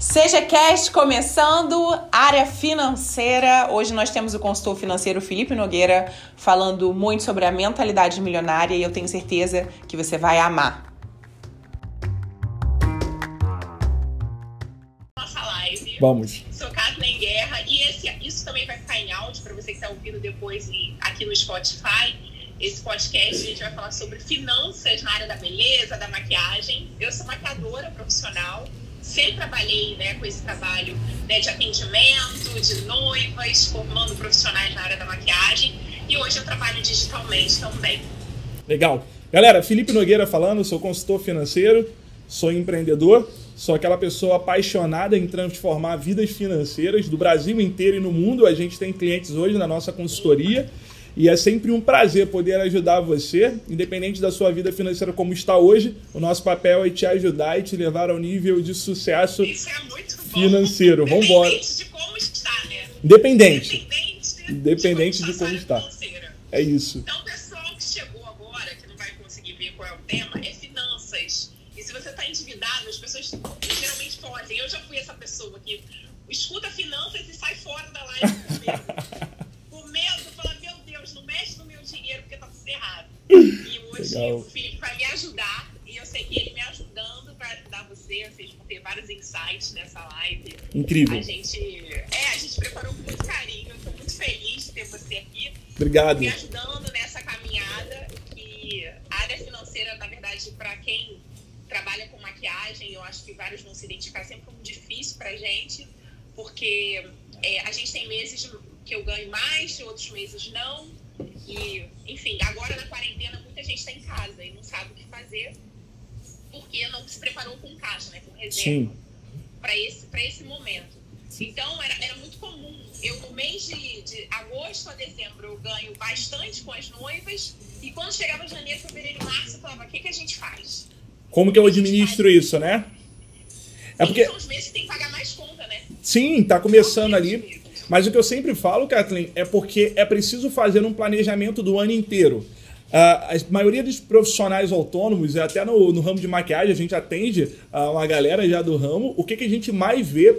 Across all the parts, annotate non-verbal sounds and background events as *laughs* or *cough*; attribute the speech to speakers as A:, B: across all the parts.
A: Seja Cast começando, área financeira. Hoje nós temos o consultor financeiro Felipe Nogueira falando muito sobre a mentalidade milionária e eu tenho certeza que você vai amar.
B: Nossa live.
C: Vamos.
B: Sou Kathleen Guerra e esse, isso também vai ficar em áudio para você que está ouvindo depois aqui no Spotify. Esse podcast a gente vai falar sobre finanças na área da beleza, da maquiagem. Eu sou maquiadora profissional sempre trabalhei né, com esse trabalho né, de atendimento, de noivas, formando profissionais na área da maquiagem. E hoje eu trabalho digitalmente também.
C: Legal. Galera, Felipe Nogueira falando, sou consultor financeiro, sou empreendedor, sou aquela pessoa apaixonada em transformar vidas financeiras do Brasil inteiro e no mundo. A gente tem clientes hoje na nossa consultoria. E é sempre um prazer poder ajudar você, independente da sua vida financeira como está hoje. O nosso papel é te ajudar e te levar ao nível de sucesso
B: é
C: financeiro. Vamos embora.
B: Independente de como está, né?
C: Independente.
B: Independente,
C: Independente de como está. É isso.
B: Então, pessoal que chegou agora, que não vai conseguir ver qual é o tema, é finanças. E se você está endividado, as pessoas geralmente fogem. Eu já fui essa pessoa que escuta finanças Legal. o Felipe vai me ajudar e eu sei que ele me ajudando vai ajudar você. Vocês vão ter vários insights nessa live.
C: Incrível.
B: A gente, é, a gente preparou com muito carinho. Tô muito feliz de ter você aqui.
C: Obrigado.
B: Me ajudando nessa caminhada. E a área financeira, na verdade, para quem trabalha com maquiagem, eu acho que vários vão se identificar sempre como difícil pra gente, porque é, a gente tem meses que eu ganho mais, outros meses não. Enfim, agora na quarentena muita gente está em casa e não sabe o que fazer porque não se preparou com caixa, né, com reserva para esse, esse momento. Então era, era muito comum. Eu no mês de, de agosto a dezembro eu ganho bastante com as noivas e quando chegava janeiro, fevereiro, março eu falava, o que, que a gente faz?
C: Como que eu administro isso, né?
B: É porque... São os meses que tem que pagar mais conta, né?
C: Sim, tá começando ali. Mas o que eu sempre falo, Kathleen, é porque é preciso fazer um planejamento do ano inteiro. Uh, a maioria dos profissionais autônomos, até no, no, ramo de maquiagem, a gente atende uh, uma galera já do ramo. O que, que a gente mais vê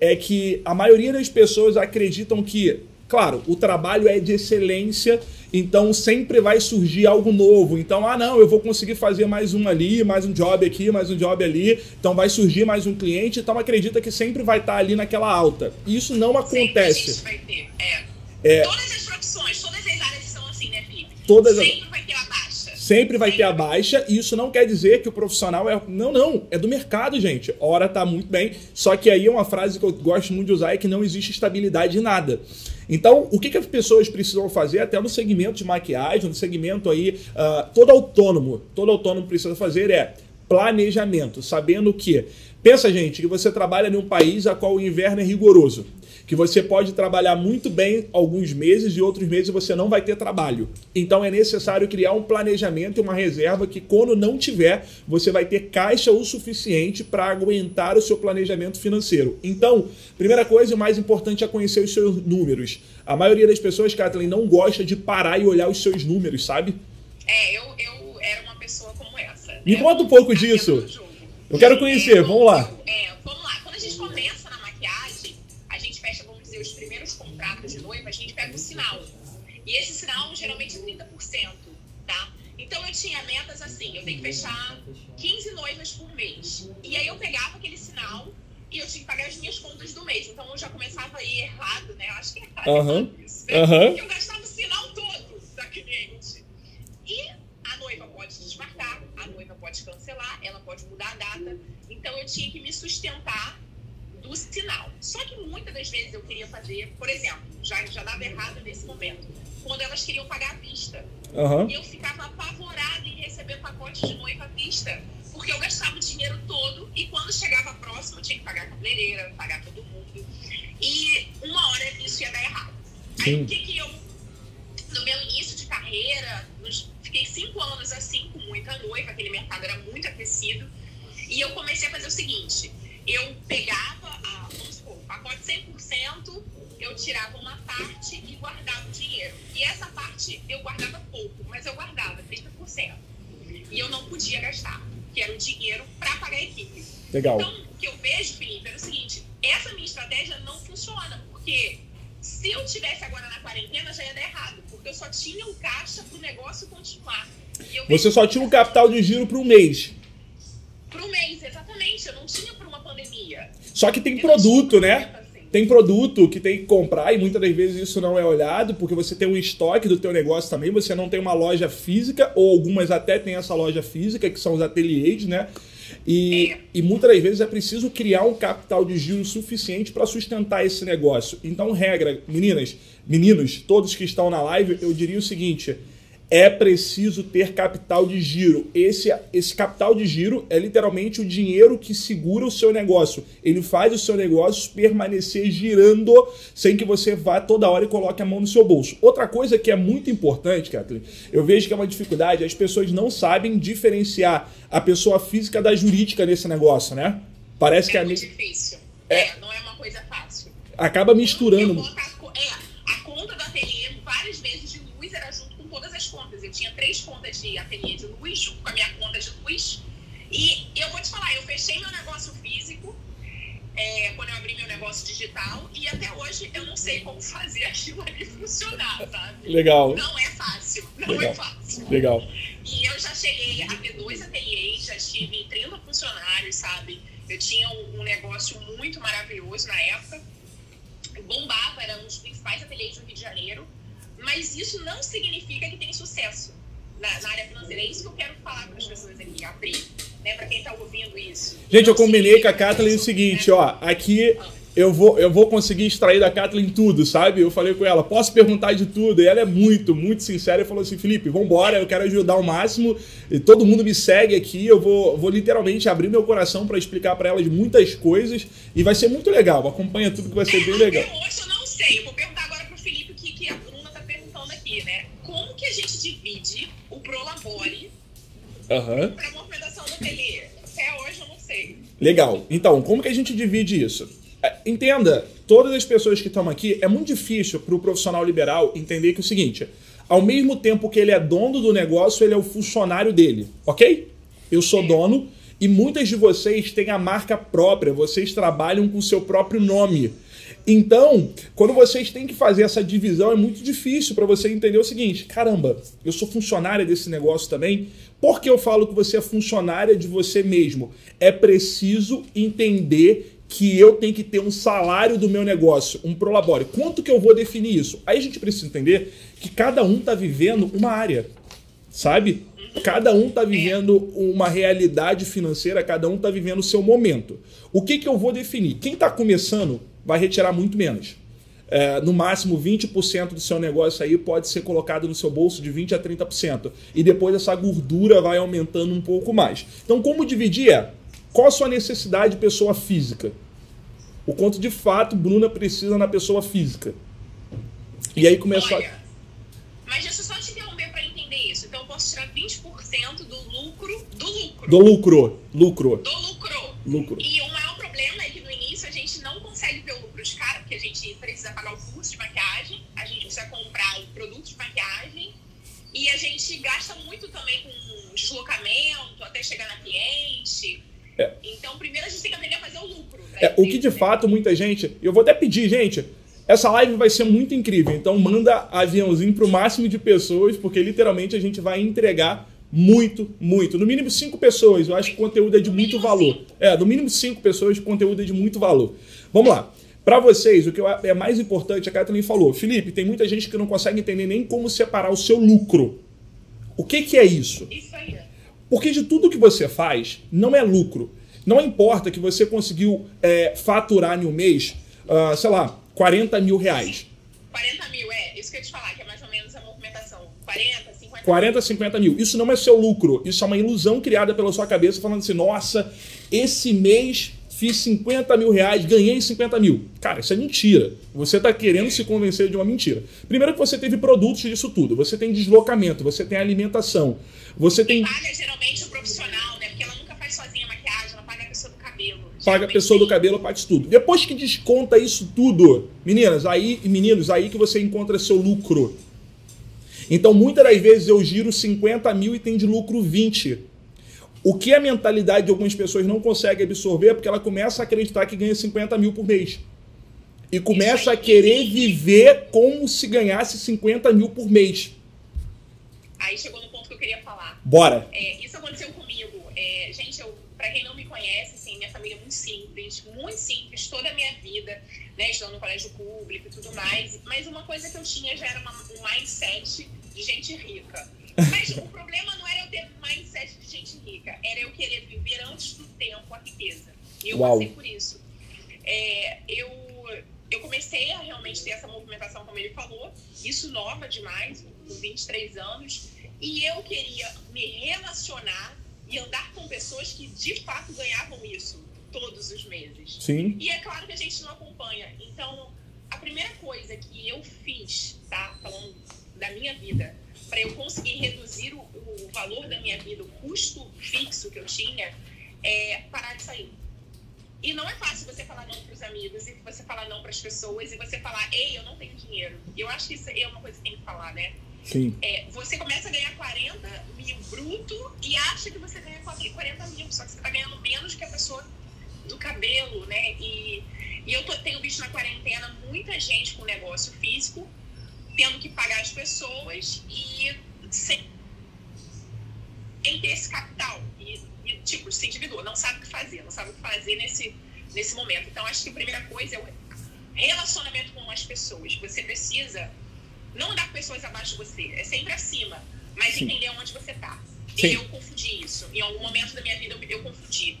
C: é que a maioria das pessoas acreditam que, claro, o trabalho é de excelência então sempre vai surgir algo novo. Então, ah, não, eu vou conseguir fazer mais um ali, mais um job aqui, mais um job ali. Então vai surgir mais um cliente. Então acredita que sempre vai estar ali naquela alta. Isso não acontece.
B: Sempre vai ter. É. é. Todas as profissões, todas as áreas são assim, né, Felipe?
C: Todas
B: sempre vai ter a baixa.
C: Sempre vai ter a baixa, e isso não quer dizer que o profissional é. Não, não, é do mercado, gente. A hora tá muito bem. Só que aí é uma frase que eu gosto muito de usar: é que não existe estabilidade em nada. Então, o que, que as pessoas precisam fazer, até no segmento de maquiagem, no segmento aí, uh, todo autônomo, todo autônomo precisa fazer é planejamento, sabendo que, pensa gente, que você trabalha em um país a qual o inverno é rigoroso que você pode trabalhar muito bem alguns meses e outros meses você não vai ter trabalho. Então é necessário criar um planejamento e uma reserva que quando não tiver, você vai ter caixa o suficiente para aguentar o seu planejamento financeiro. Então, primeira coisa e mais importante é conhecer os seus números. A maioria das pessoas, Kathleen, não gosta de parar e olhar os seus números, sabe?
B: É, eu, eu era uma pessoa como essa.
C: Me conta um pouco disso. Eu quero conhecer, vamos lá.
B: É, vamos lá. Quando a gente começa na maquiagem, a gente fecha, vamos dizer, os primeiros contratos de noiva, a gente pega um sinal. E esse sinal geralmente é 30%, tá? Então eu tinha metas assim, eu tenho que fechar 15 noivas por mês. E aí eu pegava aquele sinal e eu tinha que pagar as minhas contas do mês. Então eu já começava a ir errado, né? Eu acho que é errado
C: uhum.
B: isso, né?
C: Uhum.
B: Eu gastava o sinal todo da cliente. E a noiva pode desmarcar, a noiva pode cancelar, ela pode mudar a data. Então eu tinha que me sustentar do sinal. Só que muitas das vezes eu queria fazer, por exemplo, já, já dava errado nesse momento, quando elas queriam pagar à vista.
C: Uhum.
B: E eu ficava apavorada em receber pacote de noiva à vista, porque eu gastava o dinheiro todo e quando chegava próximo eu tinha que pagar a cabeleireira, pagar todo mundo. E uma hora isso ia dar errado. Sim. Aí o que, que eu, no meu início de carreira, nos, fiquei cinco anos assim, com muita noiva, aquele mercado era muito aquecido, e eu comecei a fazer o seguinte: eu pegava, a, vamos supor, o pacote 100%, eu tirava uma parte e guardava o dinheiro. E essa parte eu guardava pouco, mas eu guardava 30%. E eu não podia gastar. que era o dinheiro para pagar a equipe.
C: Legal.
B: Então, o que eu vejo, Felipe, é o seguinte: essa minha estratégia não funciona, porque se eu tivesse agora na quarentena já ia dar errado, porque eu só tinha o caixa para o negócio continuar.
C: Você só tinha um capital de giro para um mês.
B: Para um mês, exatamente. Eu não tinha para uma pandemia.
C: Só que tem produto, né? Assim. Tem produto que tem que comprar e muitas das vezes isso não é olhado porque você tem um estoque do teu negócio também, você não tem uma loja física ou algumas até tem essa loja física que são os ateliês, né? E, é. e muitas das vezes é preciso criar um capital de giro suficiente para sustentar esse negócio. Então, regra, meninas, meninos, todos que estão na live, eu diria o seguinte: é preciso ter capital de giro. Esse, esse capital de giro é literalmente o dinheiro que segura o seu negócio. Ele faz o seu negócio permanecer girando sem que você vá toda hora e coloque a mão no seu bolso. Outra coisa que é muito importante, Kathleen, eu vejo que é uma dificuldade, as pessoas não sabem diferenciar a pessoa física da jurídica nesse negócio, né? Parece
B: é
C: que é
B: muito difícil. É. é. não é uma coisa fácil.
C: Acaba misturando.
B: Eu, eu tinha três contas de luz, junto com a minha conta de luz. E eu vou te falar, eu fechei meu negócio físico é, quando eu abri meu negócio digital e até hoje eu não sei como fazer *laughs* aquilo ali funcionar, sabe?
C: Legal.
B: Não é fácil, não é
C: Legal.
B: é fácil.
C: Legal.
B: E eu já cheguei a ter dois ateliês, já tive 30 funcionários, sabe? Eu tinha um, um negócio muito maravilhoso na época. Bombava, era um dos principais ateliês do Rio de Janeiro mas isso não significa que tem sucesso na, na área financeira. É isso que eu quero falar para as pessoas aqui, abrir, né, para quem está ouvindo isso.
C: Gente, eu combinei com a Kathleen o seguinte, ó, aqui eu vou, eu vou conseguir extrair da Kathleen tudo, sabe? Eu falei com ela, posso perguntar de tudo? E ela é muito, muito sincera e falou assim: Felipe, vambora, eu quero ajudar ao máximo. E todo mundo me segue aqui. Eu vou, vou literalmente abrir meu coração para explicar para elas muitas coisas. E vai ser muito legal. Acompanha tudo que vai ser
B: é,
C: bem legal.
B: Hoje eu não sei, eu vou a gente divide o Prolabore uhum. para movimentação do ateliê? Até hoje eu não sei.
C: Legal. Então, como que a gente divide isso? É, entenda, todas as pessoas que estão aqui, é muito difícil para o profissional liberal entender que é o seguinte: ao mesmo tempo que ele é dono do negócio, ele é o funcionário dele, ok? Eu sou é. dono e muitas de vocês têm a marca própria, vocês trabalham com o seu próprio nome. Então, quando vocês têm que fazer essa divisão, é muito difícil para você entender o seguinte: caramba, eu sou funcionária desse negócio também. Por que eu falo que você é funcionária de você mesmo? É preciso entender que eu tenho que ter um salário do meu negócio, um prolabore. Quanto que eu vou definir isso? Aí a gente precisa entender que cada um está vivendo uma área, sabe? Cada um está vivendo uma realidade financeira, cada um está vivendo o seu momento. O que, que eu vou definir? Quem está começando vai retirar muito menos. É, no máximo 20% do seu negócio aí pode ser colocado no seu bolso de 20% a 30%. E depois essa gordura vai aumentando um pouco mais. Então, como dividir é? Qual a sua necessidade de pessoa física? O quanto de fato Bruna precisa na pessoa física. E aí começa
B: Olha, Mas deixa eu só te interromper para entender isso. Então eu posso tirar 20% do lucro. Do lucro.
C: Do lucro. Lucro.
B: Do lucro.
C: Lucro.
B: E o maior problema é que no início a gente não consegue ver o lucro de cara, porque a gente precisa pagar o custo de maquiagem, a gente precisa comprar o produto de maquiagem e a gente gasta muito também com deslocamento até chegar na cliente. É. Então, primeiro a gente tem que aprender a fazer o lucro.
C: É, o que de fato muita gente. Eu vou até pedir, gente. Essa live vai ser muito incrível, então manda aviãozinho para o máximo de pessoas, porque literalmente a gente vai entregar muito, muito. No mínimo cinco pessoas, eu acho que o conteúdo é de muito valor. É, no mínimo cinco pessoas, o conteúdo é de muito valor. Vamos lá. Para vocês, o que é mais importante, a Kathleen falou, Felipe, tem muita gente que não consegue entender nem como separar o seu lucro. O que, que é isso?
B: Isso aí.
C: Porque de tudo que você faz, não é lucro. Não importa que você conseguiu é, faturar em um mês, uh, sei lá, 40 mil reais.
B: 40 mil, é. Isso que eu ia te falar, que é mais ou menos a movimentação. 40,
C: 40, 50 mil. Isso não é seu lucro. Isso é uma ilusão criada pela sua cabeça, falando assim: nossa, esse mês fiz 50 mil reais, ganhei 50 mil. Cara, isso é mentira. Você está querendo se convencer de uma mentira. Primeiro que você teve produtos disso tudo. Você tem deslocamento, você tem alimentação, você tem...
B: Paga geralmente o profissional, né? Porque ela nunca faz sozinha a maquiagem, ela paga a pessoa do cabelo.
C: Paga a pessoa do cabelo, faz tudo. Depois que desconta isso tudo, meninas, aí, meninos, aí que você encontra seu lucro. Então, muitas das vezes eu giro 50 mil e tem de lucro 20. O que a mentalidade de algumas pessoas não consegue absorver é porque ela começa a acreditar que ganha 50 mil por mês. E começa a querer viver como se ganhasse 50 mil por mês.
B: Aí chegou no ponto que eu queria falar.
C: Bora.
B: É, isso aconteceu comigo. É, gente, eu, pra quem não me conhece, assim, minha família é muito simples, muito simples, toda a minha vida, né, estudando no colégio público e tudo mais. Mas uma coisa que eu tinha já era uma, um mindset de gente rica. Mas o problema não era eu ter mindset de gente rica, era eu querer viver antes do tempo a riqueza. Eu
C: Uau.
B: passei por isso. É, eu, eu comecei a realmente ter essa movimentação, como ele falou, isso nova demais, com 23 anos, e eu queria me relacionar e andar com pessoas que de fato ganhavam isso todos os meses.
C: Sim.
B: E é claro que a gente não acompanha. Então, a primeira coisa que eu fiz, tá? Falando da minha vida, para eu conseguir reduzir o, o valor da minha vida, o custo fixo que eu tinha, é parar de sair. E não é fácil você falar não para os amigos, e você falar não para as pessoas, e você falar, ei, eu não tenho dinheiro. Eu acho que isso é uma coisa que tem que falar, né?
C: Sim.
B: É, você começa a ganhar 40 mil bruto e acha que você ganha 40 mil, só que você está ganhando menos que a pessoa do cabelo, né? E, e eu tô, tenho visto na quarentena muita gente com negócio físico tendo que pagar as pessoas e sem, sem ter esse capital. E, e, tipo, se endividou, não sabe o que fazer, não sabe o que fazer nesse, nesse momento. Então, acho que a primeira coisa é o relacionamento com as pessoas. Você precisa não andar com pessoas abaixo de você, é sempre acima, mas
C: Sim.
B: entender onde você tá.
C: Sim.
B: E eu confundi isso. Em algum momento da minha vida eu, eu confundi.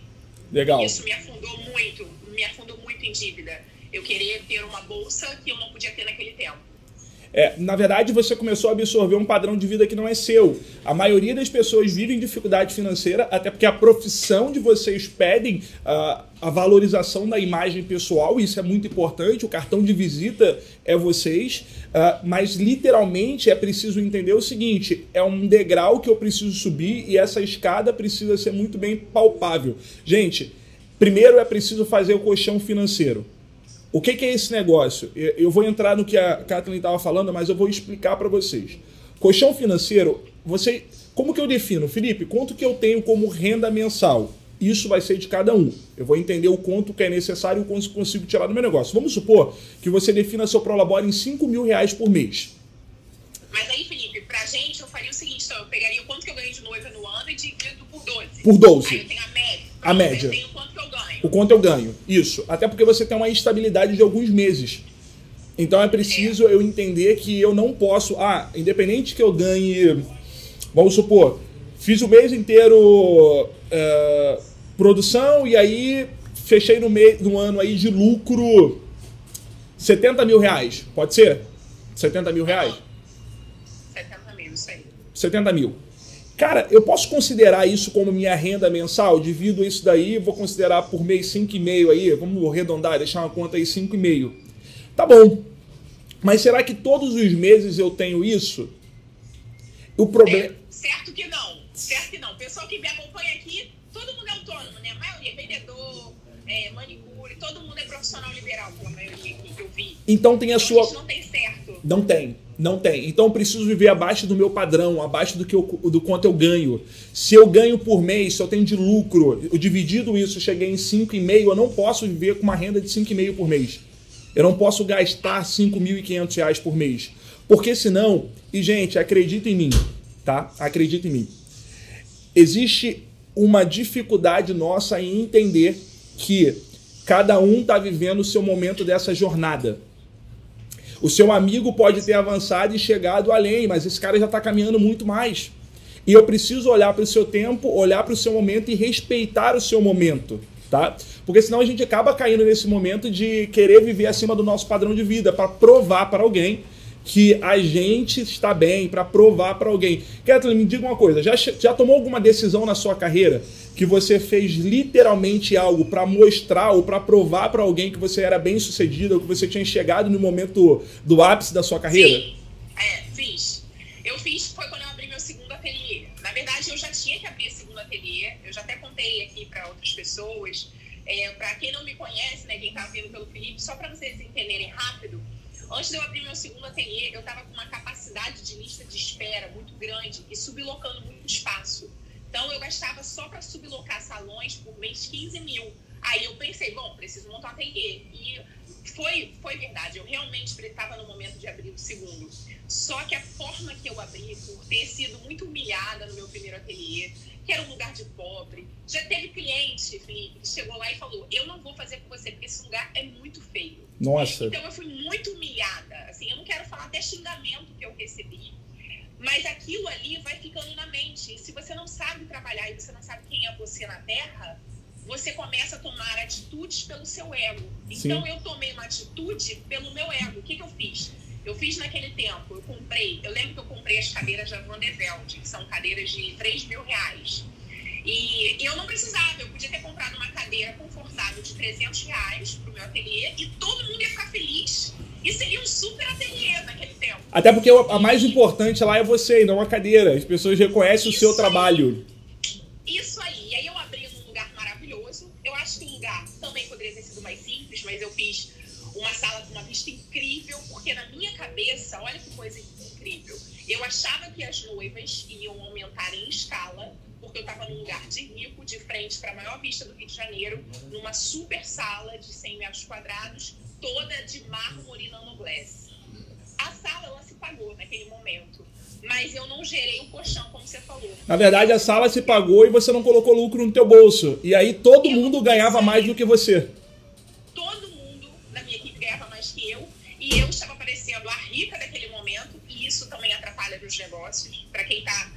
C: Legal.
B: Isso me afundou muito, me afundou muito em dívida. Eu querer ter uma bolsa que eu não podia ter naquele tempo.
C: É, na verdade, você começou a absorver um padrão de vida que não é seu. A maioria das pessoas vive em dificuldade financeira, até porque a profissão de vocês pedem ah, a valorização da imagem pessoal, isso é muito importante. O cartão de visita é vocês, ah, mas literalmente é preciso entender o seguinte: é um degrau que eu preciso subir e essa escada precisa ser muito bem palpável. Gente, primeiro é preciso fazer o colchão financeiro. O que, que é esse negócio? Eu vou entrar no que a Kathleen estava falando, mas eu vou explicar para vocês. Colchão financeiro, você, como que eu defino, Felipe? Quanto que eu tenho como renda mensal? Isso vai ser de cada um. Eu vou entender o quanto que é necessário e o quanto consigo tirar do meu negócio. Vamos supor que você defina seu Prolabore em 5 mil reais por mês.
B: Mas aí, Felipe, pra gente, eu faria o seguinte: então, eu pegaria o quanto que eu ganho de noiva no ano e divido por 12.
C: Por 12.
B: Aí eu tenho a média.
C: A média.
B: Eu tenho quanto.
C: O quanto eu ganho. Isso. Até porque você tem uma estabilidade de alguns meses. Então é preciso eu entender que eu não posso. Ah, independente que eu ganhe. Vamos supor, fiz o mês inteiro é, produção e aí fechei no, mês, no ano aí de lucro 70 mil reais. Pode ser? 70 mil reais?
B: 70 mil, isso aí.
C: 70 mil. Cara, eu posso considerar isso como minha renda mensal? Divido isso daí, vou considerar por mês 5,5 aí, vamos arredondar, deixar uma conta aí 5,5. Tá bom. Mas será que todos os meses eu tenho isso? O problema.
B: É, certo que não. Certo que não. O pessoal que me acompanha aqui, todo mundo é autônomo, né? A maioria é vendedor, é, manicure, todo mundo é profissional liberal, pela maioria que eu vi.
C: Então tem a
B: Então,
C: sua.
B: gente não tem certo.
C: Não tem, não tem. Então eu preciso viver abaixo do meu padrão, abaixo do, que eu, do quanto eu ganho. Se eu ganho por mês, se eu tenho de lucro, eu dividido isso, eu cheguei em 5,5, eu não posso viver com uma renda de 5,5 por mês. Eu não posso gastar 5.500 reais por mês. Porque senão, e gente, acredita em mim, tá? Acredita em mim. Existe uma dificuldade nossa em entender que cada um está vivendo o seu momento dessa jornada. O seu amigo pode ter avançado e chegado além, mas esse cara já está caminhando muito mais. E eu preciso olhar para o seu tempo, olhar para o seu momento e respeitar o seu momento, tá? Porque senão a gente acaba caindo nesse momento de querer viver acima do nosso padrão de vida para provar para alguém que a gente está bem, para provar para alguém. Kathleen, me diga uma coisa, já, já tomou alguma decisão na sua carreira que você fez literalmente algo para mostrar ou para provar para alguém que você era bem sucedido, ou que você tinha chegado no momento do ápice da sua carreira?
B: Sim, é, fiz. Eu fiz, foi quando eu abri meu segundo ateliê. Na verdade, eu já tinha que abrir segundo ateliê. Eu já até contei aqui para outras pessoas. É, para quem não me conhece, né, quem tá vindo pelo Felipe, só para vocês entenderem rápido, antes de eu abrir meu segundo ateliê, eu estava com uma capacidade de lista de espera muito grande e sublocando muito espaço. Então eu gastava só para sublocar salões por mês 15 mil. Aí eu pensei, bom, preciso montar um ateliê. E foi, foi verdade, eu realmente estava no momento de abrir o segundo. Só que a forma que eu abri, por ter sido muito humilhada no meu primeiro ateliê, que era um lugar de pobre, já teve cliente, Felipe, que chegou lá e falou: Eu não vou fazer com você porque esse lugar é muito feio.
C: Nossa.
B: Então eu fui muito humilhada. Assim, eu não quero falar até xingamento que eu recebi, mas aquilo ali vai ficando na mente. E se você não sabe trabalhar e você não sabe quem é você na Terra, você começa a tomar atitudes pelo seu ego. Então Sim. eu tomei uma atitude pelo meu ego. O que, que eu fiz? Eu fiz naquele tempo, eu comprei, eu lembro que eu comprei as cadeiras da Van der Velde, que são cadeiras de 3 mil reais. E, e eu não precisava, eu podia ter comprado uma cadeira confortável de 300 reais para o meu ateliê e todo mundo ia ficar feliz. E seria um super ateliê naquele tempo.
C: Até porque a mais importante lá é você e não a cadeira. As pessoas reconhecem Isso o seu aí. trabalho.
B: Isso aí. E aí eu abri num lugar maravilhoso. Eu acho que o lugar também poderia ter sido mais simples, mas eu fiz uma sala com uma vista incrível, porque na minha cabeça, olha que coisa incrível. Eu achava que as noivas iam aumentar em escala porque eu estava num lugar de rico, de frente para a maior vista do Rio de Janeiro, numa super sala de 100 metros quadrados, toda de mármore nanoglass. A sala, ela se pagou naquele momento, mas eu não gerei o colchão, como você falou.
C: Na verdade, a sala se pagou e você não colocou lucro no teu bolso. E aí todo eu mundo ganhava mais do que você.
B: Todo mundo da minha equipe ganhava mais que eu, e eu estava parecendo a rica daquele momento, e isso também atrapalha os negócios. Para quem está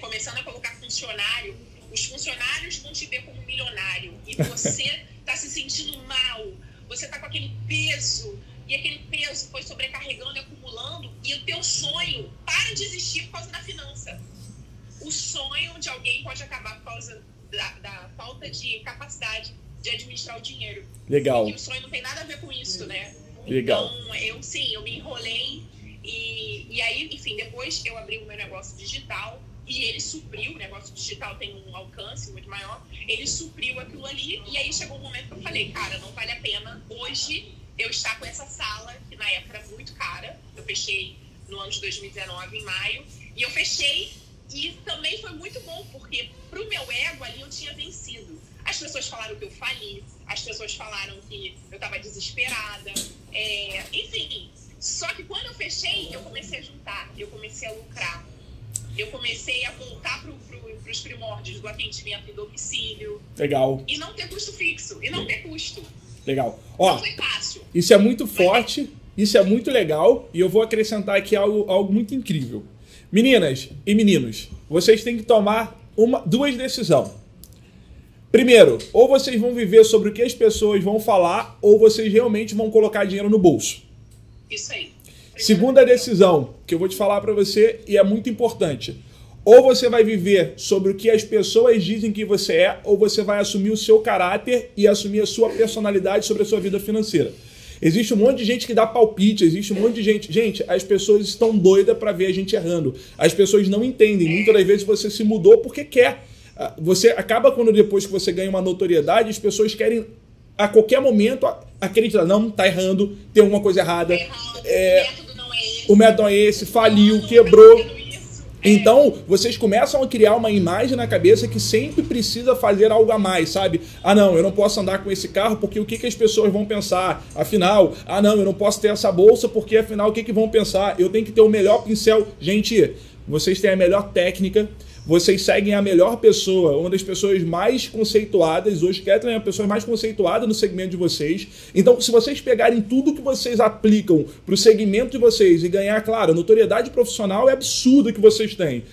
B: começando a colocar funcionário, os funcionários vão te ver como milionário e você está *laughs* se sentindo mal, você está com aquele peso e aquele peso foi sobrecarregando e acumulando e o teu sonho para de existir por causa da finança. O sonho de alguém pode acabar por causa da, da falta de capacidade de administrar o dinheiro.
C: Legal.
B: E o sonho não tem nada a ver com isso, né?
C: Legal.
B: Então, eu sim, eu me enrolei e, e aí, enfim, depois eu abri o meu negócio digital e ele supriu, o negócio digital tem um alcance muito maior, ele supriu aquilo ali, e aí chegou um momento que eu falei, cara, não vale a pena hoje eu estar com essa sala, que na época era muito cara, eu fechei no ano de 2019, em maio, e eu fechei, e também foi muito bom, porque pro meu ego ali eu tinha vencido. As pessoas falaram que eu fali, as pessoas falaram que eu estava desesperada, é, enfim. Só que quando eu fechei, eu comecei a juntar, eu comecei a lucrar eu comecei a voltar para pro, os primórdios do atendimento em domicílio.
C: Legal.
B: E não ter custo fixo. E não ter custo.
C: Legal. Ó,
B: não foi fácil.
C: Isso é muito forte, isso é muito legal. E eu vou acrescentar aqui algo, algo muito incrível. Meninas e meninos, vocês têm que tomar uma, duas decisões. Primeiro, ou vocês vão viver sobre o que as pessoas vão falar, ou vocês realmente vão colocar dinheiro no bolso.
B: Isso aí.
C: Segunda decisão que eu vou te falar para você e é muito importante. Ou você vai viver sobre o que as pessoas dizem que você é, ou você vai assumir o seu caráter e assumir a sua personalidade sobre a sua vida financeira. Existe um monte de gente que dá palpite, existe um monte de gente. Gente, as pessoas estão doidas para ver a gente errando. As pessoas não entendem. Muitas das vezes você se mudou porque quer. Ah, você acaba quando depois que você ganha uma notoriedade, as pessoas querem a qualquer momento acreditar, não, tá errando, tem alguma coisa errada. Tá errado, é, o método é esse, faliu, quebrou. Então, vocês começam a criar uma imagem na cabeça que sempre precisa fazer algo a mais, sabe? Ah, não, eu não posso andar com esse carro porque o que, que as pessoas vão pensar? Afinal, ah, não, eu não posso ter essa bolsa porque afinal o que, que vão pensar? Eu tenho que ter o melhor pincel. Gente, vocês têm a melhor técnica, vocês seguem a melhor pessoa, uma das pessoas mais conceituadas. Hoje, Kathleen é a pessoa mais conceituada no segmento de vocês. Então, se vocês pegarem tudo que vocês aplicam para o segmento de vocês e ganhar, claro, notoriedade profissional é absurda que vocês têm.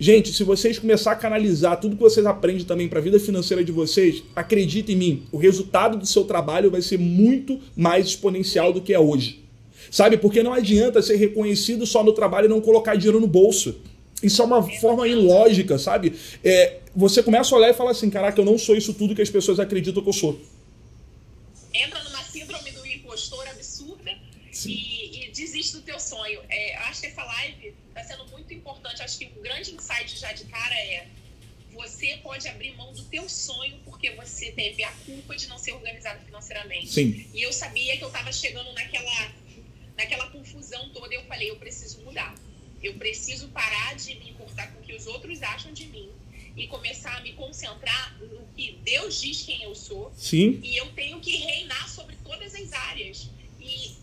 C: Gente, se vocês começar a canalizar tudo que vocês aprendem também para a vida financeira de vocês, acredita em mim, o resultado do seu trabalho vai ser muito mais exponencial do que é hoje. Sabe? Porque não adianta ser reconhecido só no trabalho e não colocar dinheiro no bolso. Isso é uma forma ilógica, sabe? É, você começa a olhar e fala assim: caraca, eu não sou isso tudo que as pessoas acreditam que eu sou.
B: Entra numa síndrome do impostor absurda e, e, desiste do teu sonho. É, acho que essa live está sendo muito importante. Acho que o um grande insight já de cara é você pode abrir mão do teu sonho porque você teve a culpa de não ser organizado financeiramente.
C: Sim.
B: E eu sabia que eu estava chegando naquela, naquela confusão toda e eu falei, eu preciso mudar. Eu preciso parar de me importar com o que os outros acham de mim e começar a me concentrar no que Deus diz quem eu sou.
C: Sim.
B: E eu tenho que reinar sobre todas as áreas. E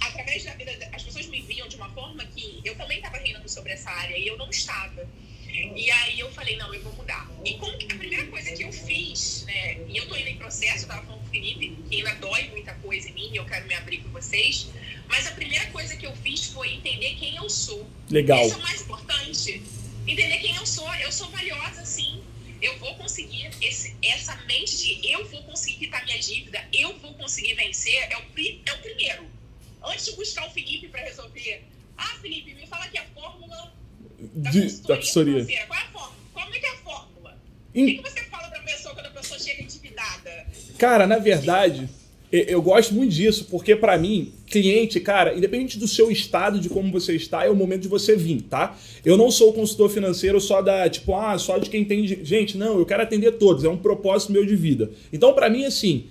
B: através da vida, as pessoas me viam de uma forma que eu também estava reinando sobre essa área e eu não estava. E aí eu falei, não, eu vou mudar. E como que a primeira coisa que eu fiz, né, e eu tô indo em processo, eu tava falando com o Felipe, que ainda dói muita coisa em mim e eu quero me abrir com vocês, mas a primeira coisa que eu fiz foi entender quem eu sou.
C: Legal.
B: Isso é o mais importante. Entender quem eu sou. Eu sou valiosa, sim. Eu vou conseguir esse, essa mente de eu vou conseguir quitar minha dívida, eu vou conseguir vencer, é o, é o primeiro. Antes de buscar o Felipe para resolver, ah, Felipe, me fala aqui a fórmula da
C: De-
B: consultoria,
C: da consultoria.
B: financeira. Qual é a fórmula? Como é que é a fórmula? O
C: Em-
B: que, que você fala pra pessoa quando a pessoa chega endividada?
C: Cara, na verdade, eu gosto muito disso, porque pra mim, cliente, cara, independente do seu estado, de como você está, é o momento de você vir, tá? Eu não sou consultor financeiro só da, tipo, ah, só de quem tem. Gente, não, eu quero atender todos, é um propósito meu de vida. Então, pra mim, assim,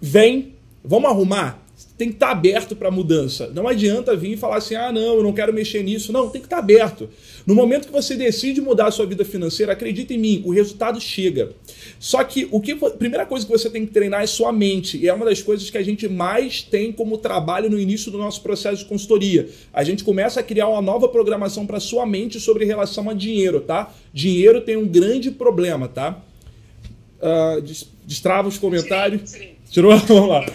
C: vem, vamos arrumar. Tem que estar aberto para mudança. Não adianta vir e falar assim: ah, não, eu não quero mexer nisso. Não, tem que estar aberto. No momento que você decide mudar a sua vida financeira, acredita em mim, o resultado chega. Só que o que a primeira coisa que você tem que treinar é sua mente. E é uma das coisas que a gente mais tem como trabalho no início do nosso processo de consultoria. A gente começa a criar uma nova programação para sua mente sobre relação a dinheiro, tá? Dinheiro tem um grande problema, tá? Des- destrava os comentários. Tirou? *laughs* Vamos lá.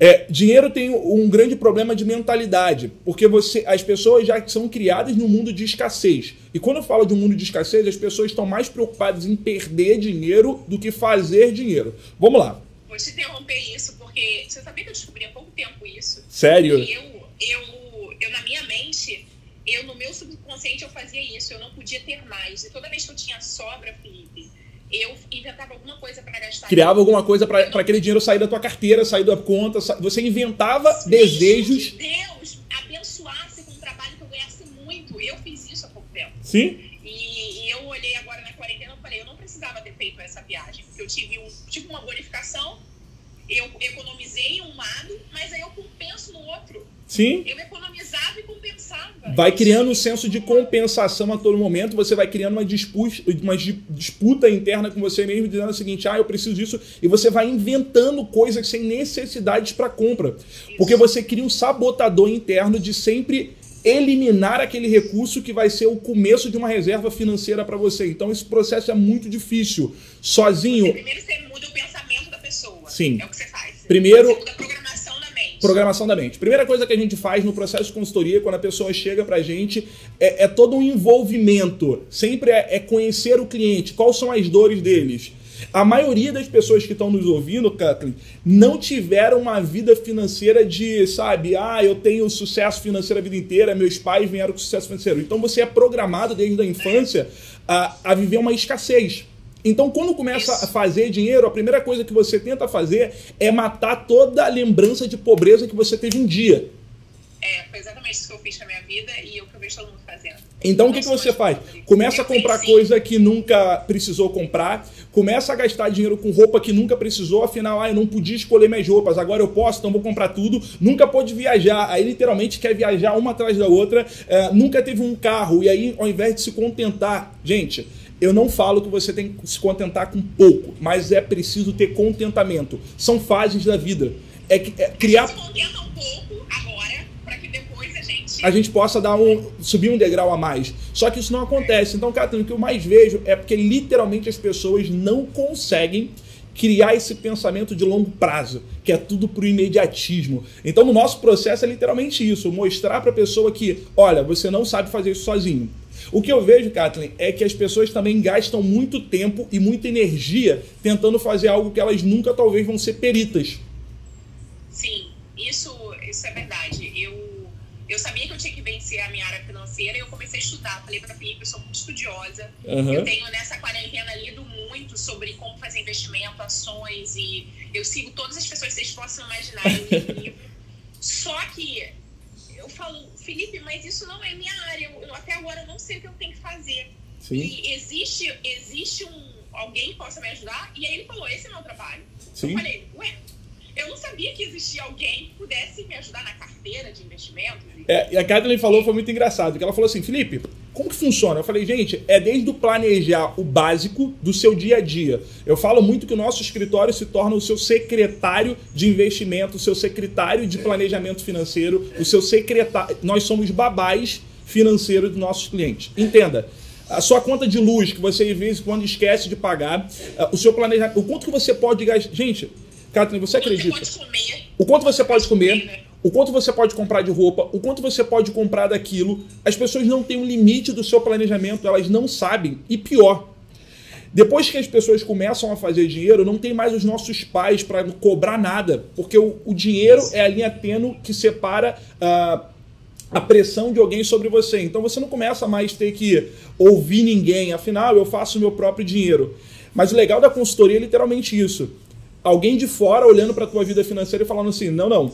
C: É, dinheiro tem um grande problema de mentalidade, porque você, as pessoas já são criadas num mundo de escassez. E quando eu falo de um mundo de escassez, as pessoas estão mais preocupadas em perder dinheiro do que fazer dinheiro. Vamos lá.
B: Vou te interromper isso, porque você sabia que eu descobri há pouco tempo isso?
C: Sério?
B: Eu, eu, eu, na minha mente, eu no meu subconsciente eu fazia isso, eu não podia ter mais. E toda vez que eu tinha sobra, Felipe, eu inventava alguma coisa para gastar.
C: Criava alguma coisa para aquele dinheiro sair da tua carteira, sair da conta. sa- Você inventava
B: Mesmo
C: desejos.
B: que Deus abençoasse com um trabalho que eu ganhasse muito. Eu fiz isso há pouco tempo.
C: Sim?
B: E, e eu olhei agora na quarentena e falei, eu não precisava ter feito essa viagem, porque eu tive, um, tive uma bonificação, eu economizei um lado, mas aí eu compenso no outro.
C: Sim.
B: Eu economizava e compensava.
C: Vai
B: Isso
C: criando um senso de compensação a todo momento, você vai criando uma disputa, uma di- disputa interna com você mesmo, dizendo o seguinte: ah, eu preciso disso, e você vai inventando coisas sem necessidades para compra. Porque você cria um sabotador interno de sempre eliminar aquele recurso que vai ser o começo de uma reserva financeira para você. Então esse processo é muito difícil. Sozinho,
B: Primeiro você muda o pensamento da pessoa.
C: Sim.
B: É o que você faz.
C: Primeiro-
B: Você Programação da mente.
C: Primeira coisa que a gente faz no processo de consultoria, quando a pessoa chega pra gente, é, é todo um envolvimento. Sempre é, é conhecer o cliente, quais são as dores deles. A maioria das pessoas que estão nos ouvindo, Kathleen, não tiveram uma vida financeira de, sabe, ah, eu tenho sucesso financeiro a vida inteira, meus pais vieram com sucesso financeiro. Então você é programado desde a infância a, a viver uma escassez. Então, quando começa
B: Isso.
C: a fazer dinheiro, a primeira coisa que você tenta fazer é matar toda a lembrança de pobreza que você teve um dia.
B: É, foi exatamente isso que eu fiz com a minha vida e o que eu vejo todo mundo fazendo.
C: Então, o que, que você faz? Começa a comprar coisa que nunca precisou comprar, começa a gastar dinheiro com roupa que nunca precisou, afinal, ah, eu não podia escolher minhas roupas, agora eu posso, então vou comprar tudo. Nunca pôde viajar, aí literalmente quer viajar uma atrás da outra, eh, nunca teve um carro, e aí, ao invés de se contentar, gente. Eu não falo que você tem que se contentar com pouco, mas é preciso ter contentamento. São fases da vida. É, é criar
B: Se contenta um pouco agora, pra que depois a gente.
C: a gente possa dar um subir um degrau a mais. Só que isso não acontece. Então, Catherine, o que eu mais vejo é porque literalmente as pessoas não conseguem criar esse pensamento de longo prazo, que é tudo pro imediatismo. Então, no nosso processo é literalmente isso, mostrar para a pessoa que, olha, você não sabe fazer isso sozinho. O que eu vejo, Kathleen, é que as pessoas também gastam muito tempo e muita energia tentando fazer algo que elas nunca talvez vão ser peritas.
B: Sim, isso, isso é verdade. Eu, eu sabia que eu tinha que vencer a minha área financeira e eu comecei a estudar. Falei pra Felipe, eu sou muito estudiosa.
C: Aham.
B: Eu tenho nessa quarentena lido muito sobre como fazer investimento, ações e eu sigo todas as pessoas que vocês possam imaginar em *laughs* livro. Só que eu falo, Felipe, mas isso não é minha área. Eu, até agora eu não sei o que eu tenho que fazer.
C: Sim.
B: E existe, existe um alguém que possa me ajudar? E aí ele falou, esse é meu trabalho.
C: Sim.
B: Eu falei, ué, eu não sabia que existia alguém que pudesse me ajudar na carteira de investimentos.
C: É, e a Kathleen falou, foi muito engraçado, que ela falou assim, Felipe, como que funciona? Eu falei, gente, é desde o planejar o básico do seu dia a dia. Eu falo muito que o nosso escritório se torna o seu secretário de investimento, o seu secretário de planejamento financeiro, o seu secretário. Nós somos babás financeiros dos nossos clientes. Entenda. A sua conta de luz, que você de vez em quando esquece de pagar, o seu planejamento, o quanto que você pode gastar. Gente, Catherine, você acredita? O quanto você pode comer, o quanto você pode comprar de roupa, o quanto você pode comprar daquilo. As pessoas não têm um limite do seu planejamento, elas não sabem. E pior, depois que as pessoas começam a fazer dinheiro, não tem mais os nossos pais para cobrar nada, porque o, o, dinheiro é a linha tênue que separa uh, a pressão de alguém sobre você. Então você não começa mais a ter que ouvir ninguém, afinal eu faço o meu próprio dinheiro. Mas o legal da consultoria é literalmente isso alguém de fora olhando para a tua vida financeira e falando assim: não, não.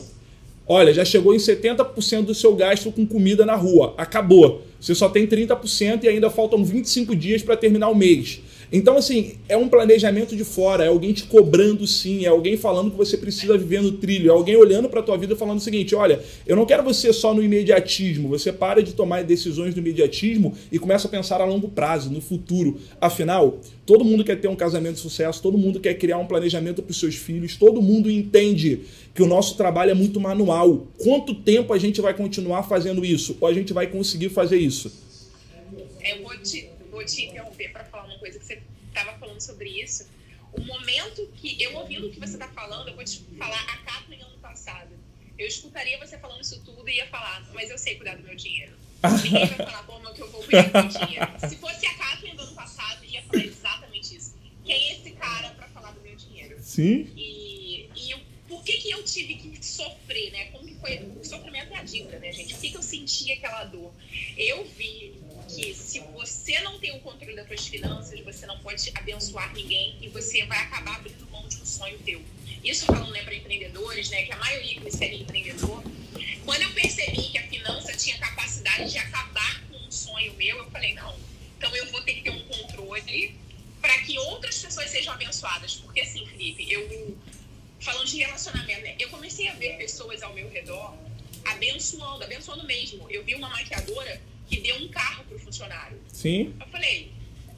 C: Olha, já chegou em 70% do seu gasto com comida na rua. Acabou. Você só tem 30% e ainda faltam 25 dias para terminar o mês. Então, assim, é um planejamento de fora, é alguém te cobrando sim, é alguém falando que você precisa viver no trilho, é alguém olhando para tua vida falando o seguinte: olha, eu não quero você só no imediatismo, você para de tomar decisões no imediatismo e começa a pensar a longo prazo, no futuro. Afinal, todo mundo quer ter um casamento de sucesso, todo mundo quer criar um planejamento para os seus filhos, todo mundo entende que o nosso trabalho é muito manual. Quanto tempo a gente vai continuar fazendo isso? Ou a gente vai conseguir fazer isso?
B: Eu vou vou te interromper para falar uma coisa que você estava falando sobre isso. O momento que eu ouvindo o que você está falando, eu vou te falar a Kathleen ano passado. Eu escutaria você falando isso tudo e ia falar, mas eu sei cuidar do meu dinheiro. Ninguém vai falar, bom, que eu vou cuidar do meu dinheiro. Se fosse a Kathleen do ano passado, ia falar exatamente isso. Quem é esse cara para falar do meu dinheiro?
C: Sim.
B: E, e por que, que eu tive que sofrer, né? Como que foi? O sofrimento é a dívida, né, gente? Por que, que eu senti aquela dor? Eu vi que se você não tem o controle das suas finanças, você não pode abençoar ninguém e você vai acabar abrindo mão de um sonho teu. Isso falando né, para empreendedores, né, que a maioria que seria empreendedor. Quando eu percebi que a finança tinha capacidade de acabar com um sonho meu, eu falei, não, então eu vou ter que ter um controle para que outras pessoas sejam abençoadas. Porque assim, Felipe, eu falando de relacionamento, né, eu comecei a ver pessoas ao meu redor abençoando, abençoando mesmo. Eu vi uma maquiadora que deu um carro pro funcionário.
C: Sim.
B: Eu falei,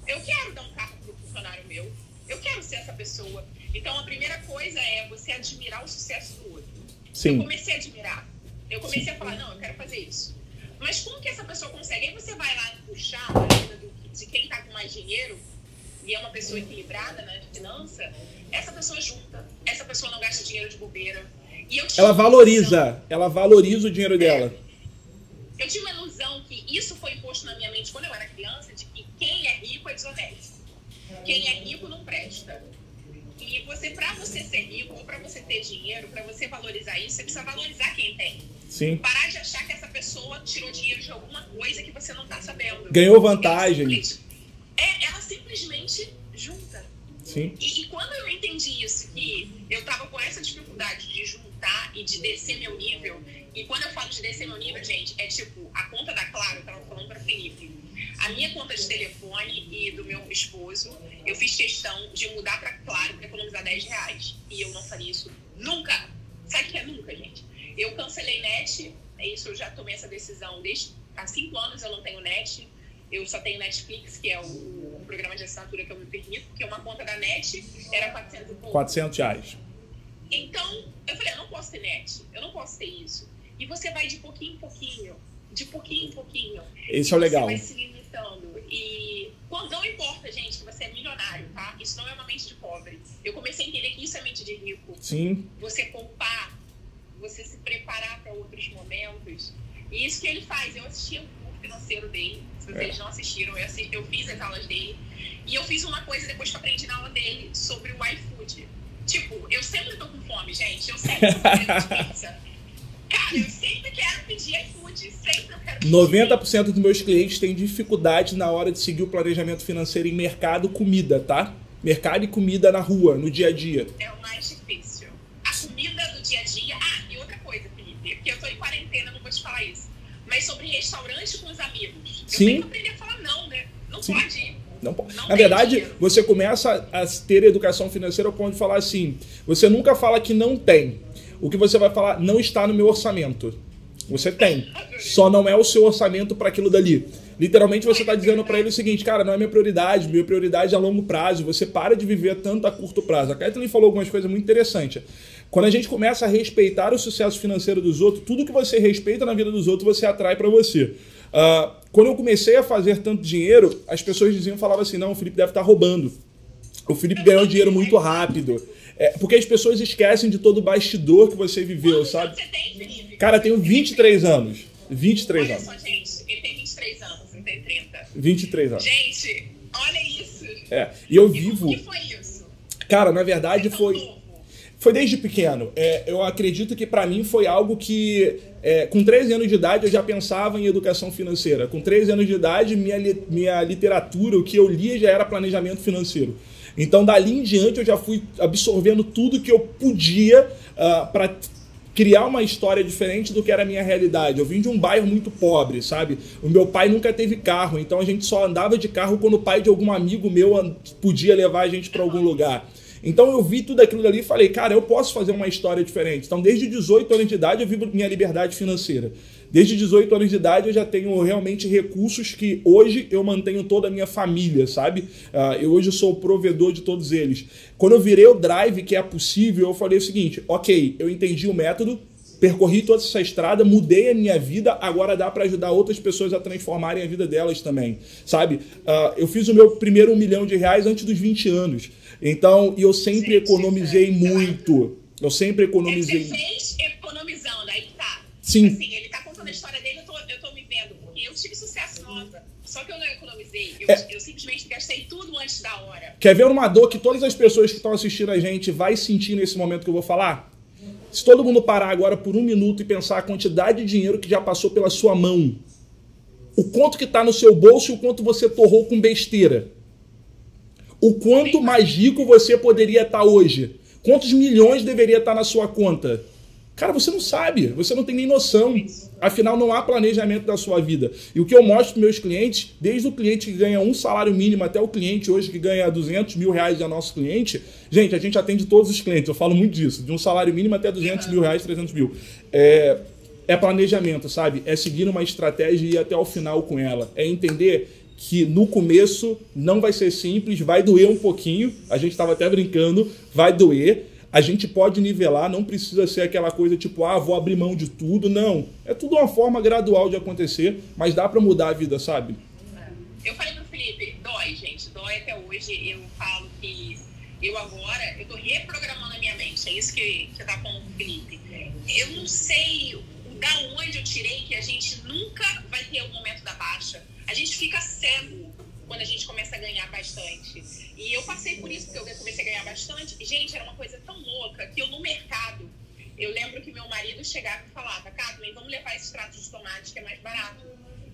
B: eu quero dar um carro pro funcionário meu. Eu quero ser essa pessoa. Então, a primeira coisa é você admirar o sucesso do outro.
C: Sim.
B: Eu comecei a admirar. Eu comecei Sim. a falar, não, eu quero fazer isso. Mas como que essa pessoa consegue? Aí você vai lá puxar a vida de quem está com mais dinheiro e é uma pessoa equilibrada na né, finança, essa pessoa junta. Essa pessoa não gasta dinheiro de bobeira.
C: E eu ela valoriza, ela valoriza o dinheiro é, dela.
B: Eu tinha uma ilusão que isso foi imposto na minha mente quando eu era criança, de que quem é rico é desonesto. Quem é rico não presta. E você, para você ser rico ou para você ter dinheiro, para você valorizar isso, você precisa valorizar quem tem.
C: Sim.
B: Parar de achar que essa pessoa tirou dinheiro de alguma coisa que você não está sabendo.
C: Ganhou vantagem.
B: Ela simplesmente, é, ela simplesmente junta.
C: Sim.
B: E, e, quando eu entendi isso, que eu tava com essa dificuldade de juntar e de descer meu nível, e quando eu falo de descer meu nível, gente, é tipo a conta da Claro, eu tava falando para Felipe, a minha conta de telefone e do meu esposo, eu fiz questão de mudar para Claro para economizar 10 reais. E eu não faria isso nunca. Sabe o que é nunca, gente? Eu cancelei net, é isso eu já tomei essa decisão desde há cinco anos eu não tenho net. Eu só tenho Netflix, que é o programa de assinatura que eu me permito, porque uma conta da net era 400 e pouco.
C: 400 reais.
B: Então, eu falei, eu não posso ter net, eu não posso ter isso. E você vai de pouquinho em pouquinho, de pouquinho em pouquinho.
C: Isso é legal.
B: Você vai se limitando. E não importa, gente, que você é milionário, tá? Isso não é uma mente de pobre. Eu comecei a entender que isso é mente de rico.
C: Sim.
B: Você poupar, você se preparar para outros momentos. E isso que ele faz. Eu assisti o curso financeiro dele. Se vocês é. não assistiram, eu, assisti, eu fiz as aulas dele. E eu fiz uma coisa depois que eu aprendi na aula dele sobre o iFood. Tipo, eu sempre tô com fome, gente. Eu sempre tô com pizza. *laughs* Cara, eu sempre quero pedir iFood, sempre eu quero pedir. 90%
C: dos meus clientes têm dificuldade na hora de seguir o planejamento financeiro em mercado comida, tá? Mercado e comida na rua, no dia a dia.
B: É o mais Mas sobre restaurante com os amigos. Eu
C: Sim. tenho
B: que aprender a falar não, né? Não Sim. pode ir.
C: Não pode. Na verdade, você começa a ter educação financeira ao ponto de falar assim: você nunca fala que não tem. O que você vai falar não está no meu orçamento. Você tem. Só não é o seu orçamento para aquilo dali. Literalmente você está dizendo para ele o seguinte, cara, não é minha prioridade, minha prioridade é a longo prazo. Você para de viver tanto a curto prazo. A Kathleen falou algumas coisas muito interessantes. Quando a gente começa a respeitar o sucesso financeiro dos outros, tudo que você respeita na vida dos outros, você atrai para você. Uh, quando eu comecei a fazer tanto dinheiro, as pessoas diziam, falavam assim, não, o Felipe deve estar tá roubando. O Felipe ganhou dinheiro muito rápido. É, porque as pessoas esquecem de todo o bastidor que você viveu,
B: Quantos
C: sabe?
B: Você tem, Felipe?
C: Cara, eu tenho 23 anos. 23
B: olha
C: anos.
B: Só, gente, ele tem 23 anos, não tem 30.
C: 23 anos.
B: Gente, olha isso.
C: É, e eu
B: E
C: vivo.
B: como que foi isso?
C: Cara, na verdade foi. Foi desde pequeno. É, eu acredito que para mim foi algo que, é, com 13 anos de idade, eu já pensava em educação financeira. Com 13 anos de idade, minha, minha literatura, o que eu lia já era planejamento financeiro. Então, dali em diante, eu já fui absorvendo tudo que eu podia para criar uma história diferente do que era a minha realidade. Eu vim de um bairro muito pobre, sabe? O meu pai nunca teve carro, então a gente só andava de carro quando o pai de algum amigo meu podia levar a gente para algum lugar. Então eu vi tudo aquilo ali e falei, cara, eu posso fazer uma história diferente. Então, desde 18 anos de idade, eu vivo minha liberdade financeira. Desde 18 anos de idade, eu já tenho realmente recursos que hoje eu mantenho toda a minha família, sabe? Ah, eu hoje sou o provedor de todos eles. Quando eu virei o drive, que é possível, eu falei o seguinte: ok, eu entendi o método, percorri toda essa estrada, mudei a minha vida, agora dá para ajudar outras pessoas a transformarem a vida delas também, sabe? Ah, eu fiz o meu primeiro um milhão de reais antes dos 20 anos. Então, e eu sempre
B: Gente,
C: economizei
B: é- *laughs*
C: muito. Eu sempre
B: É que você
C: economizei.
B: fez economizando, aí que tá.
C: Sim.
B: Assim, ele tá contando a história dele, eu tô, eu tô me vendo, porque eu tive sucesso nova. Só que eu não economizei. Eu,
C: É.
B: eu simplesmente gastei tudo antes da hora.
C: Quer ver uma dor que todas as pessoas que estão assistindo a gente vai sentir nesse momento que eu vou falar? Se todo mundo parar agora por um minuto e pensar a quantidade de dinheiro que já passou pela sua mão, o quanto que está no seu bolso e o quanto você torrou com besteira. O quanto mais rico você poderia estar hoje. Quantos milhões deveria estar na sua conta? Cara, você não sabe, você não tem nem noção. Afinal, não há planejamento da sua vida. E o que eu mostro para meus clientes, desde o cliente que ganha um salário mínimo até o cliente hoje que ganha 200 mil reais, é nosso cliente, gente, a gente atende todos os clientes, eu falo muito disso, de um salário mínimo até 200 mil reais, 300 mil. É, é planejamento, sabe? É seguir uma estratégia e ir até o final com ela. É entender que no começo não vai ser simples, vai doer um pouquinho. A gente estava até brincando, vai doer. A gente pode nivelar, não precisa ser aquela coisa tipo, ah, vou abrir mão de tudo. Não. É tudo uma forma gradual de acontecer, mas dá para mudar a vida, sabe?
B: Eu falei pro Felipe, dói, gente, dói até hoje. Eu falo que eu agora, eu tô reprogramando a minha mente. É isso que, que tá falando com o Felipe. Eu não sei da onde eu tirei que a gente nunca vai ter o momento da baixa. A gente fica cego quando a gente começa a ganhar bastante. E eu passei por isso, porque eu comecei a ganhar bastante. Gente, era uma coisa tão louca que eu no mercado, eu lembro que meu marido chegava e falava, Kathleen, vamos levar esse extrato de tomate que é mais barato.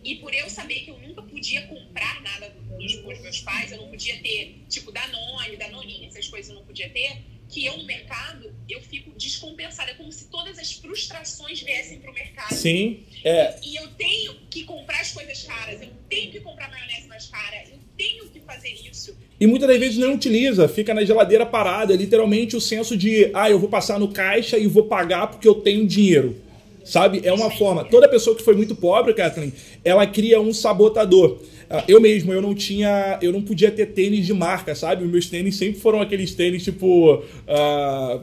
B: E por eu saber que eu nunca podia comprar nada dos, dos meus pais, eu não podia ter, tipo, Danone, Danoninha, essas coisas eu não podia ter, que eu no mercado, eu fico descompensada. É como se todas as frustrações viessem pro mercado.
C: Sim. É,
B: E eu tenho que comprar as coisas caras, eu tenho que comprar maionese mais cara, eu tenho que fazer isso.
C: E muitas das vezes não utiliza, fica na geladeira parada. É literalmente o senso de, ah, eu vou passar no caixa e vou pagar porque eu tenho dinheiro. Sabe? É uma forma. Toda pessoa que foi muito pobre, Kathleen, ela cria um sabotador. Ah, Eu mesmo, eu não tinha. Eu não podia ter tênis de marca, sabe? Os meus tênis sempre foram aqueles tênis, tipo. ah,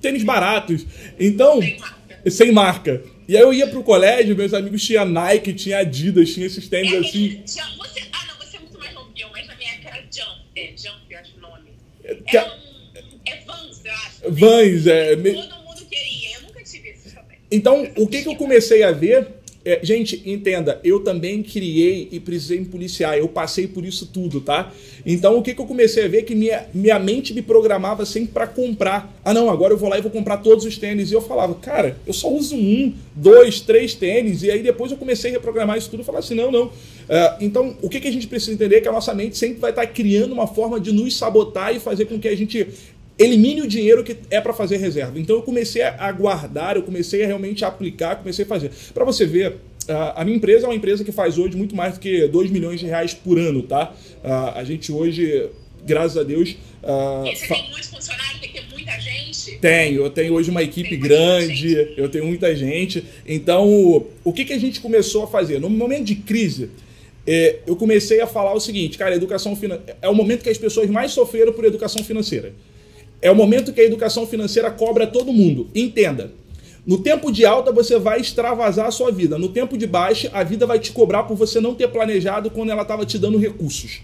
C: tênis baratos. Então.
B: Sem marca.
C: Sem marca. E aí eu ia pro colégio, meus amigos tinham Nike, tinha Adidas, tinha esses tênis
B: É
C: assim.
B: Jump- você, ah, não, você é muito mais novo que eu, mas na minha época era Jump. É, Jump, eu acho o nome. Era um, é Vans, eu acho.
C: Vans, é. me-
B: Todo mundo queria, eu nunca tive esses também.
C: Então, o que, que eu comecei a ver. é, gente, entenda, eu também criei e precisei me policiar. Eu passei por isso tudo, tá? Então, o que, que eu comecei a ver que minha, minha mente me programava sempre para comprar. Ah, não, agora eu vou lá e vou comprar todos os tênis. E eu falava, cara, eu só uso um, dois, três tênis. E aí depois eu comecei a reprogramar isso tudo e falar assim: não, não. É, então, o que, que a gente precisa entender é que a nossa mente sempre vai estar criando uma forma de nos sabotar e fazer com que a gente elimine o dinheiro que é para fazer reserva. Então eu comecei a guardar, eu comecei a realmente aplicar, comecei a fazer. Para você ver, a minha empresa é uma empresa que faz hoje muito mais do que 2 milhões de reais por ano, tá? a gente hoje, graças a Deus.
B: E você tem muitos funcionários, tem que ter muita gente?
C: Tenho, eu tenho hoje uma equipe grande, eu tenho muita gente. Então, o que, que a gente começou a fazer? No momento de crise, é, eu comecei a falar o seguinte, cara, educação financeira é o momento que as pessoas mais sofreram por educação financeira. É o momento que a educação financeira cobra todo mundo. Entenda. No tempo de alta você vai extravasar a sua vida. No tempo de baixa, a vida vai te cobrar por você não ter planejado quando ela estava te dando recursos.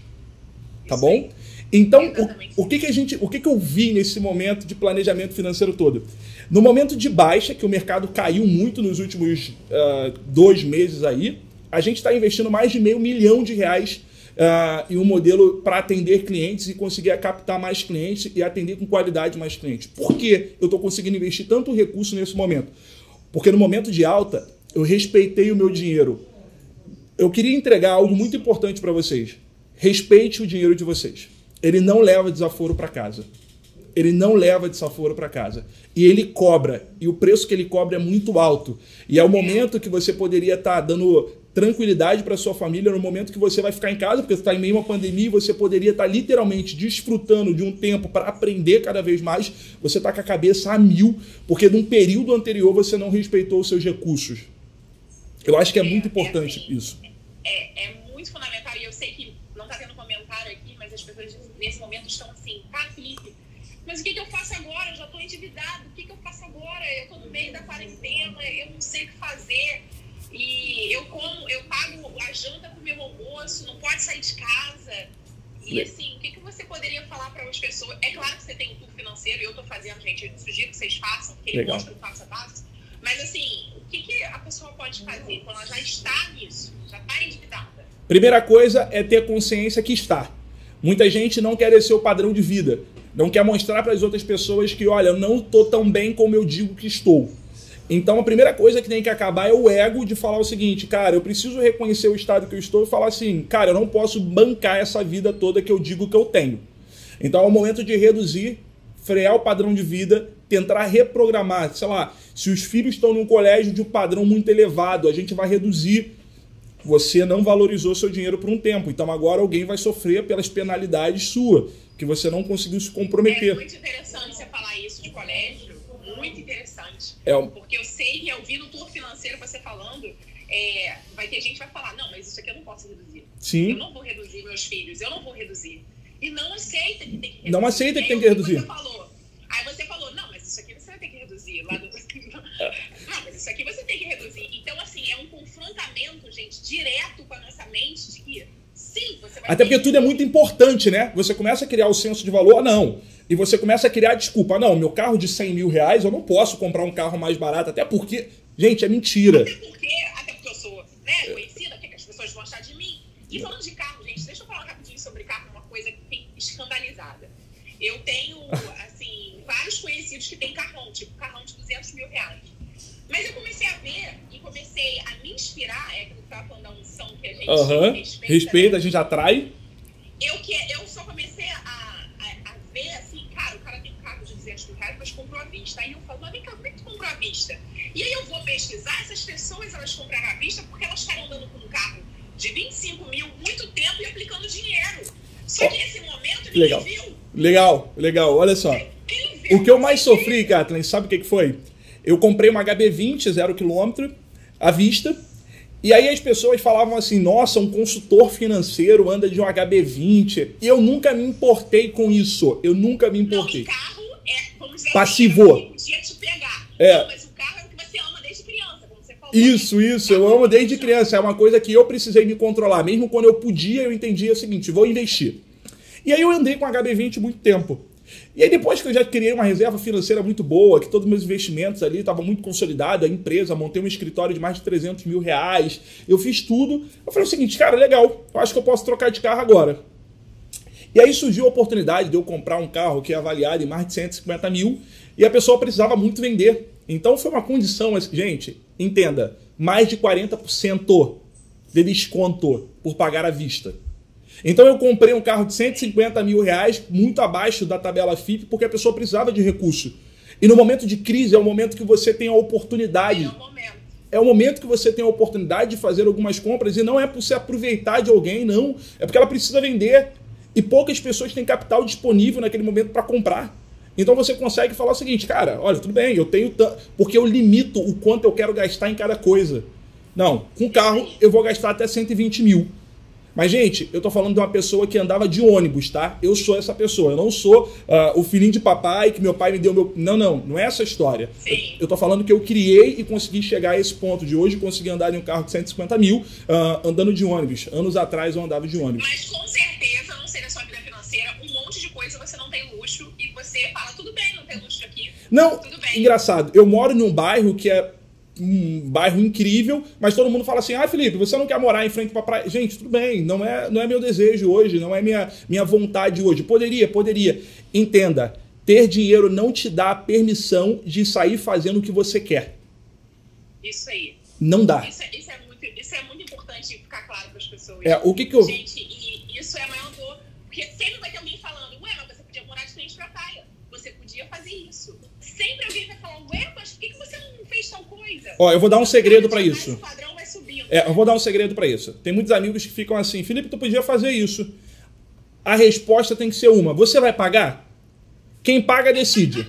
C: Tá bom? Então, o, o, que, que a gente, o que, que eu vi nesse momento de planejamento financeiro todo? No momento de baixa, que o mercado caiu muito nos últimos uh, dois meses aí, a gente está investindo mais de meio milhão de reais uh, em um modelo para atender clientes e conseguir captar mais clientes e atender com qualidade mais clientes. Por que eu estou conseguindo investir tanto recurso nesse momento? Porque no momento de alta, eu respeitei o meu dinheiro. Eu queria entregar algo muito importante para vocês. Respeite o dinheiro de vocês. Ele não leva desaforo para casa. Ele não leva desaforo para casa. E ele cobra. E o preço que ele cobra é muito alto. E é o momento que você poderia estar tá dando tranquilidade para sua família no momento que você vai ficar em casa, porque você está em meio a uma pandemia e você poderia estar tá literalmente desfrutando de um tempo para aprender cada vez mais. Você está com a cabeça a mil, porque num período anterior você não respeitou os seus recursos. Eu acho que é, é muito importante é assim, isso.
B: É, é, muito fundamental e eu sei que não está tendo comentário aqui, mas as pessoas nesse momento estão assim, tá, Felipe? Mas o que, que eu faço agora? Eu já estou endividado. O que, que eu faço agora? Eu estou no meio da quarentena, eu não sei o que fazer e eu como, eu pago a janta pro meu almoço, não pode sair de casa. E assim, o que, que você poderia falar para as pessoas? É claro que você tem um tour financeiro e eu estou fazendo, gente, eu sugiro que vocês façam, porque ele mostra o passo a passo. Mas assim, o que, que a pessoa pode fazer quando ela já está nisso, já está endividada?
C: Primeira coisa é ter consciência que está. Muita gente não quer descer o padrão de vida, não quer mostrar para as outras pessoas que, olha, eu não estou tão bem como eu digo que estou. Então a primeira coisa que tem que acabar é o ego de falar o seguinte, cara, eu preciso reconhecer o estado que eu estou e falar assim, cara, eu não posso bancar essa vida toda que eu digo que eu tenho. Então é o momento de reduzir, frear o padrão de vida, tentar reprogramar. Sei lá, se os filhos estão num colégio de um padrão muito elevado, a gente vai reduzir. Você não valorizou seu dinheiro por um tempo, então agora alguém vai sofrer pelas penalidades sua, que você não conseguiu se comprometer. É
B: muito interessante você falar isso de colégio muito interessante. É um... Porque eu sei que eu vi no tour financeiro você falando, é, vai ter gente que vai falar, não, mas isso aqui eu não posso reduzir.
C: Sim.
B: Eu não vou reduzir meus filhos, eu não vou reduzir. E não aceita que tem que reduzir.
C: Não aceita que tem que reduzir.
B: Você falou. Aí você falou, não, mas isso aqui você vai ter que reduzir. Lá do... não, *laughs* mas isso aqui você tem que reduzir. Então, assim, é um confrontamento, gente, direto com a nossa mente de que sim, você vai
C: Até porque tudo é muito importante, né? Você começa a criar o senso de valor, ah, não e você começa a criar desculpa. Não, meu carro de 100 mil reais, eu não posso comprar um carro mais barato, até porque, gente, é mentira.
B: Até porque, até porque eu sou né, conhecida, que as pessoas vão achar de mim. E falando de carro, gente, deixa eu falar rapidinho sobre carro, uma coisa que tem escandalizada. Eu tenho, assim, vários conhecidos que têm carrão, tipo carrão de 200 mil reais. Mas eu comecei a ver e comecei a me inspirar, é aquilo que eu estava falando da unção que a gente
C: uhum. Respeita. Respeita, né? a gente atrai.
B: Eu, que, eu só comecei a, a, a ver, assim, mas comprou à vista. Aí eu falo, mas vem cá, como é que tu comprou à vista? E aí eu vou pesquisar, essas pessoas elas compraram à vista porque elas estavam andando com um carro de 25 mil muito tempo e aplicando dinheiro. Só que nesse momento ninguém
C: legal.
B: viu.
C: Legal, legal, olha só. O que eu mais sofri, Kathleen, sabe o que, que foi? Eu comprei uma HB20, zero quilômetro, à vista. E aí as pessoas falavam assim, nossa, um consultor financeiro anda de um HB20. E eu nunca me importei com isso. Eu nunca me importei.
B: Não, carro é, vamos dizer,
C: passivo.
B: Assim, podia te pegar.
C: É. Não,
B: mas o carro é o que você ama desde criança, como você falou.
C: Isso, isso, eu amo desde criança. É uma coisa que eu precisei me controlar. Mesmo quando eu podia, eu entendia o seguinte: vou investir. E aí eu andei com HB20 muito tempo. E aí depois que eu já criei uma reserva financeira muito boa, que todos os meus investimentos ali estavam muito consolidados, a empresa, montei um escritório de mais de 300 mil reais, eu fiz tudo. Eu falei o seguinte, cara, legal, eu acho que eu posso trocar de carro agora. E aí surgiu a oportunidade de eu comprar um carro que é avaliado em mais de 150 mil e a pessoa precisava muito vender. Então foi uma condição, gente, entenda, mais de 40% de desconto por pagar à vista. Então eu comprei um carro de 150 mil reais, muito abaixo da tabela FIP, porque a pessoa precisava de recurso. E no momento de crise é o momento que você tem a oportunidade. É o momento. É o momento que você tem a oportunidade de fazer algumas compras e não é por se aproveitar de alguém, não. É porque ela precisa vender. E poucas pessoas têm capital disponível naquele momento para comprar. Então você consegue falar o seguinte, cara, olha, tudo bem, eu tenho tanto. Porque eu limito o quanto eu quero gastar em cada coisa. Não, com carro eu vou gastar até 120 mil. Mas, gente, eu tô falando de uma pessoa que andava de ônibus, tá? Eu sou essa pessoa. Eu não sou uh, o filhinho de papai que meu pai me deu meu. Não, não, não é essa história.
B: Sim.
C: Eu, eu tô falando que eu criei e consegui chegar a esse ponto de hoje, conseguir andar em um carro de 150 mil, uh, andando de ônibus. Anos atrás eu andava de ônibus.
B: Mas com certeza, não sei da sua vida financeira, um monte de coisa você não tem luxo e você fala, tudo bem, não tem luxo aqui.
C: Não,
B: Tudo bem.
C: engraçado. Eu moro num bairro que é um bairro incrível, mas todo mundo fala assim: "Ah, Felipe, você não quer morar em frente para praia?". Gente, tudo bem, não é, não é meu desejo hoje, não é minha minha vontade hoje. Poderia, poderia. Entenda, ter dinheiro não te dá a permissão de sair fazendo o que você quer.
B: Isso aí.
C: Não dá.
B: Isso, é- isso é muito, isso é muito importante ficar claro para as pessoas.
C: É, o que que eu
B: Gente, e isso é a maior dor. Porque sempre vai ter alguém falando, ué, mas você podia morar de frente pra praia. Você podia fazer isso. Sempre alguém vai falar, ué, mas por que, que você não fez tal coisa?
C: Ó, eu vou dar um segredo pra
B: Mas
C: isso. É, eu vou dar um segredo pra isso. Tem muitos amigos que ficam assim: "Felipe, tu podia fazer isso". A resposta tem que ser uma: "Você vai pagar?" Quem paga decide.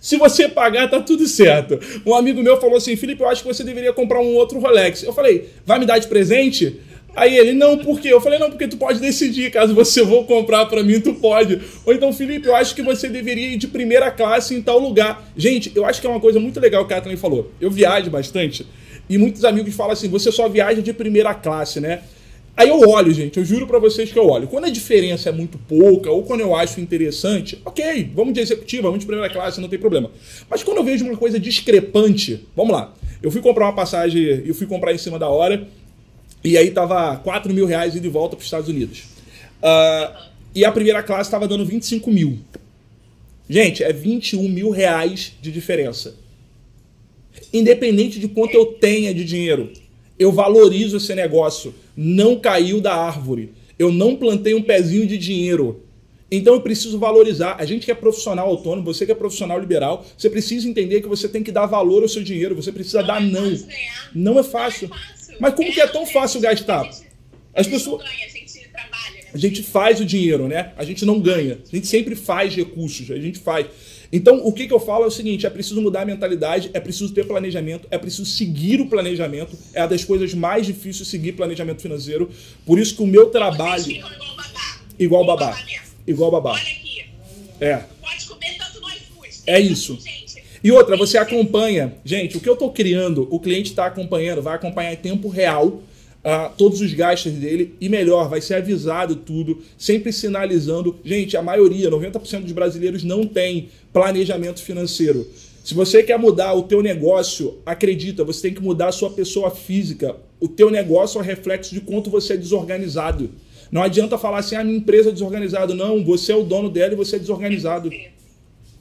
C: Se você pagar, tá tudo certo. Um amigo meu falou assim: Felipe, eu acho que você deveria comprar um outro Rolex. Eu falei: vai me dar de presente? Aí ele, não, por quê? Eu falei, não, porque tu pode decidir, caso você for comprar pra mim, tu pode. Ou então, Felipe, eu acho que você deveria ir de primeira classe em tal lugar. Gente, eu acho que é uma coisa muito legal que a Kathleen falou. Eu viajo bastante e muitos amigos falam assim, você só viaja de primeira classe, né? Aí eu olho, gente, eu juro pra vocês que eu olho. Quando a diferença é muito pouca, ou quando eu acho interessante, ok, vamos de executiva, vamos de primeira classe, não tem problema. Mas quando eu vejo uma coisa discrepante, vamos lá. Eu fui comprar uma passagem, eu fui comprar em cima da hora, e aí tava 4 mil reais e volta para os Estados Unidos. Ah, e a primeira classe tava dando 25 mil. Gente, é 21 mil reais de diferença. Independente de quanto eu tenha de dinheiro, eu valorizo esse negócio. Não caiu da árvore. Eu não plantei um pezinho de dinheiro. Então eu preciso valorizar. A gente que é profissional autônomo, você que é profissional liberal, você precisa entender que você tem que dar valor ao seu dinheiro. Você precisa dar
B: é
C: não.
B: fácil ganhar.
C: Não é fácil.
B: Não é fácil.
C: Mas como que é tão fácil gastar?
B: A gente,
C: As
B: a gente
C: pessoas-
B: não ganha, a gente trabalha, né?
C: A gente faz o dinheiro, né? A gente não ganha. A gente sempre faz recursos, a gente faz. Então, o que, que eu falo é o seguinte: é preciso mudar a mentalidade, é preciso ter planejamento, é preciso seguir o planejamento. É uma das coisas mais difíceis seguir planejamento financeiro. Por isso que o meu
B: Vocês
C: trabalho.
B: ficam igual babá.
C: Igual babá.
B: mesmo.
C: Igual babá.
B: Olha aqui,
C: É.
B: pode comer tanto no iFood.
C: É isso.
B: Gente,
C: E outra, você acompanha. Gente, o que eu tô criando, o cliente está acompanhando, vai acompanhar em tempo real ah, todos os gastos dele e melhor, vai ser avisado tudo, sempre sinalizando. Gente, a maioria, 90% dos brasileiros não tem planejamento financeiro. Se você quer mudar o teu negócio, acredita, você tem que mudar a sua pessoa física. O teu negócio é reflexo de quanto você é desorganizado. Não adianta falar assim, a minha empresa é desorganizada. Não, você é o dono dela e você é desorganizado.
B: você.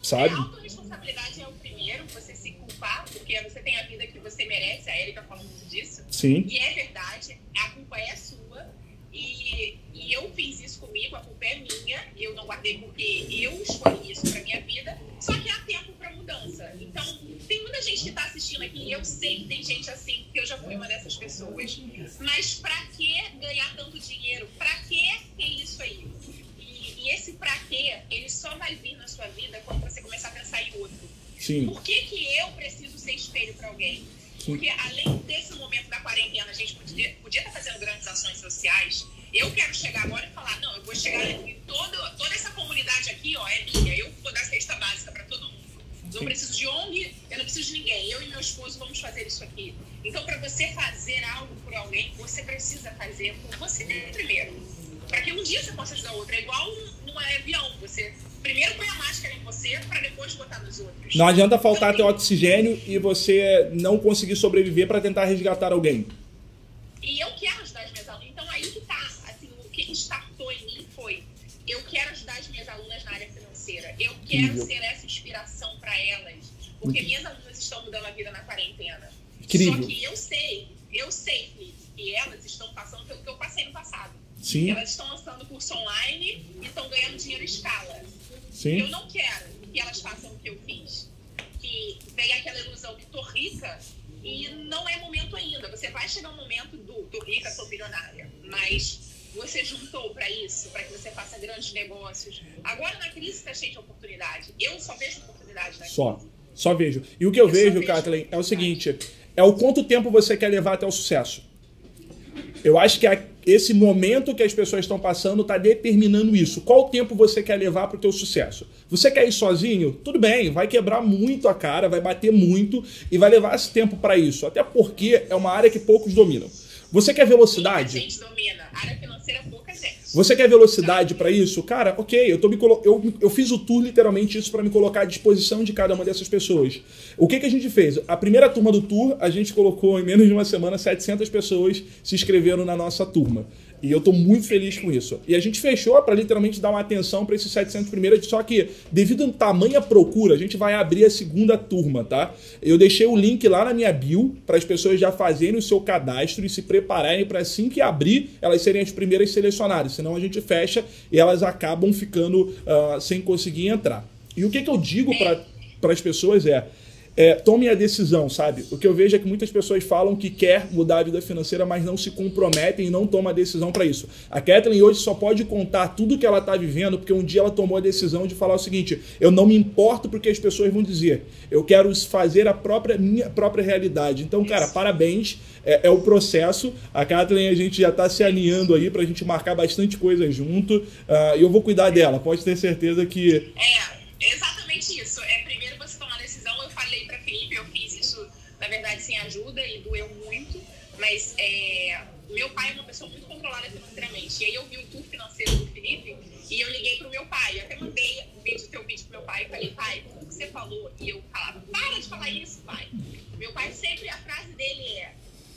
C: Sabe?
B: A autorresponsabilidade é o primeiro, você se culpar, porque você tem a vida que você merece, a Erika fala muito disso.
C: Sim.
B: E é verdade, a culpa é sua. E, e eu fiz isso comigo, a culpa é minha. Eu não guardei porque eu escolhi isso pra minha vida. Só que há tempo pra mudança. Então, tem muita gente que tá assistindo aqui. Eu sei que tem gente assim, porque eu já fui uma dessas pessoas. Mas pra que ganhar tanto dinheiro? Pra que ter isso aí? E, e esse pra quê, ele só vai vir na sua vida quando você começar a pensar em outro.
C: Sim.
B: Por que, que eu preciso ser espelho para alguém? Porque além desse momento da quarentena, a gente podia, podia estar fazendo grandes ações sociais. Eu quero chegar agora e falar, não, eu vou chegar em todo, toda essa comunidade aqui, ó, é minha. Eu vou dar cesta básica para todo mundo. Não
C: Sim. preciso
B: preciso de ONG, eu não preciso de ninguém. Eu e meu esposo vamos fazer isso aqui. Então, para você fazer algo por alguém, você precisa fazer por você primeiro. Para que um dia você possa ajudar outro. É igual um, num avião. Você primeiro põe a máscara em você para depois botar nos outros.
C: Não adianta faltar teu
B: Então,
C: oxigênio e você não conseguir sobreviver para tentar resgatar alguém.
B: E eu quero ajudar as minhas alunas. Então aí que tá, assim, o que startou em mim foi, eu quero ajudar as minhas alunas na área financeira. Eu quero
C: Incrível.
B: ser essa inspiração para elas. Porque minhas alunas estão mudando a vida na quarentena.
C: Incrível.
B: Só que eu sei, eu sei Felipe, que elas estão passando pelo que eu passei no passado.
C: Sim,
B: Elas estão lançando curso online e estão ganhando dinheiro em escala. Eu
C: sim,
B: não quero que elas façam o que eu fiz. Que venha aquela ilusão que tô rica E não é momento ainda. Você vai chegar um momento do, do rica, sou bilionária, mas você juntou para isso, para que você faça grandes negócios. Agora na crise está cheio de oportunidade. Eu só vejo oportunidade na
C: Só. Crise. Só vejo. E o que eu, eu vejo, Kathleen, é o seguinte: é o quanto tempo você quer levar até o sucesso. Eu acho que esse momento que as pessoas estão passando está determinando isso. Qual tempo você quer levar para o teu sucesso? Você quer ir sozinho? Tudo bem, vai quebrar muito a cara, vai bater muito e vai levar esse tempo para isso. Até porque é uma área que poucos dominam. Você quer velocidade?
B: a gente domina. A área.
C: Você quer velocidade para isso? Cara, ok, eu, tô me colo... eu, eu fiz o tour literalmente isso para me colocar à disposição de cada uma dessas pessoas. O que, que a gente fez? A primeira turma do tour, a gente colocou em menos de uma semana 700 pessoas se inscreveram na nossa turma. E eu estou muito feliz com isso. E a gente fechou para literalmente dar uma atenção para esses 700 primeiros, só que devido ao tamanho procura, a gente vai abrir a segunda turma, tá? Eu deixei o link lá na minha bio para as pessoas já fazerem o seu cadastro e se prepararem para assim que abrir, elas serem as primeiras selecionadas. Senão a gente fecha e elas acabam ficando uh, sem conseguir entrar. E o que, que eu digo para as pessoas é é, tome a decisão, sabe? O que eu vejo é que muitas pessoas falam que quer mudar a vida financeira, mas não se comprometem e não tomam a decisão para isso. A Kathleen hoje só pode contar tudo que ela está vivendo porque um dia ela tomou a decisão de falar o seguinte: eu não me importo porque as pessoas vão dizer, eu quero fazer a própria minha própria realidade. Então, cara, parabéns. É, é o processo. A Kathleen, a gente já está se alinhando aí para a gente marcar bastante coisa junto. Uh, e eu vou cuidar dela, pode ter certeza que.
B: É, exatamente isso. É verdade, sem ajuda e doeu muito. Mas é, meu pai é uma pessoa muito controlada financeiramente. E aí eu vi o tour financeiro do Felipe e eu liguei pro meu pai. Eu até mandei um vídeo, teu vídeo pro meu pai e falei, pai, tudo que você falou. E eu falava, para de falar isso, pai. Meu pai sempre, a frase dele é,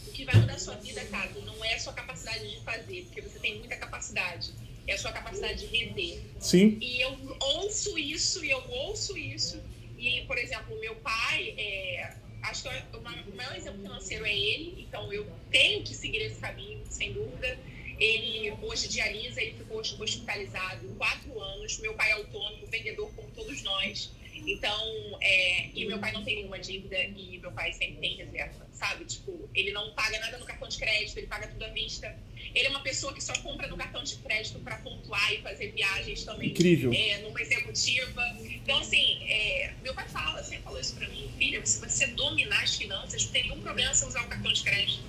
B: o que vai mudar a sua vida, cara, não é a sua capacidade de fazer, porque você tem muita capacidade. É a sua capacidade de render.
C: Sim.
B: E eu ouço isso, e eu ouço isso. E, por exemplo, meu pai, é, acho que o maior exemplo financeiro é ele, então eu tenho que seguir esse caminho, sem dúvida. Ele hoje dialisa, ele ficou hospitalizado quatro anos. Meu pai é autônomo, vendedor como todos nós. Então, é, e meu pai não tem nenhuma dívida e meu pai sempre tem reserva, sabe? Tipo, ele não paga nada no cartão de crédito, ele paga tudo à vista. Ele é uma pessoa que só compra no cartão de crédito para pontuar e fazer viagens também.
C: Incrível.
B: É, numa executiva. Então, assim, é, meu pai fala, sempre falou isso para mim, filha, se você dominar as finanças, não tem nenhum problema você usar o cartão de crédito.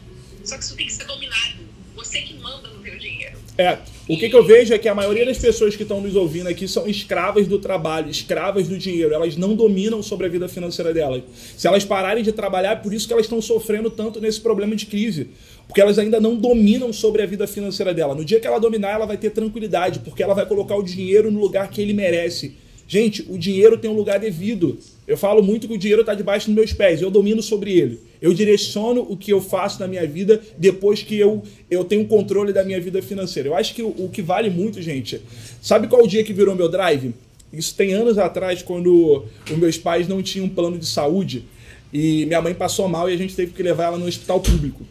B: Só que isso tem que ser dominado. Você que manda no teu dinheiro.
C: É, o que, que eu vejo é que a maioria das pessoas que estão nos ouvindo aqui são escravas do trabalho, escravas do dinheiro. Elas não dominam sobre a vida financeira delas. Se elas pararem de trabalhar, é por isso que elas estão sofrendo tanto nesse problema de crise. Porque elas ainda não dominam sobre a vida financeira dela. No dia que ela dominar, ela vai ter tranquilidade, porque ela vai colocar o dinheiro no lugar que ele merece. Gente, o dinheiro tem um lugar devido. Eu falo muito que o dinheiro está debaixo dos meus pés, eu domino sobre ele. Eu direciono o que eu faço na minha vida depois que eu, eu tenho controle da minha vida financeira. Eu acho que o, o que vale muito, gente, sabe qual o dia que virou meu drive? Isso tem anos atrás, quando os meus pais não tinham um plano de saúde e minha mãe passou mal e a gente teve que levar ela no hospital público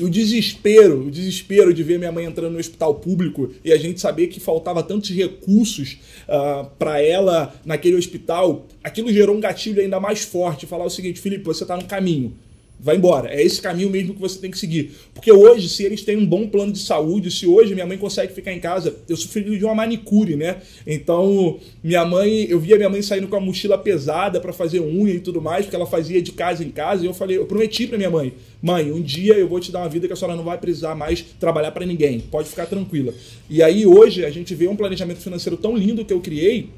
C: o desespero, o desespero de ver minha mãe entrando no hospital público e a gente saber que faltava tantos recursos uh, ah, para ela naquele hospital, aquilo gerou um gatilho ainda mais forte. Falar o seguinte, Felipe, você está no caminho vai embora. É esse caminho mesmo que você tem que seguir. Porque hoje, se eles têm um bom plano de saúde, se hoje minha mãe consegue ficar em casa, eu sou filho de uma manicure, né? Então, minha mãe, eu via minha mãe saindo com a mochila pesada para fazer unha e tudo mais, porque ela fazia de casa em casa, e eu falei, eu prometi para minha mãe, mãe, um dia eu vou te dar uma vida que a senhora não vai precisar mais trabalhar para ninguém. Pode ficar tranquila. E aí hoje a gente vê um planejamento financeiro tão lindo que eu criei,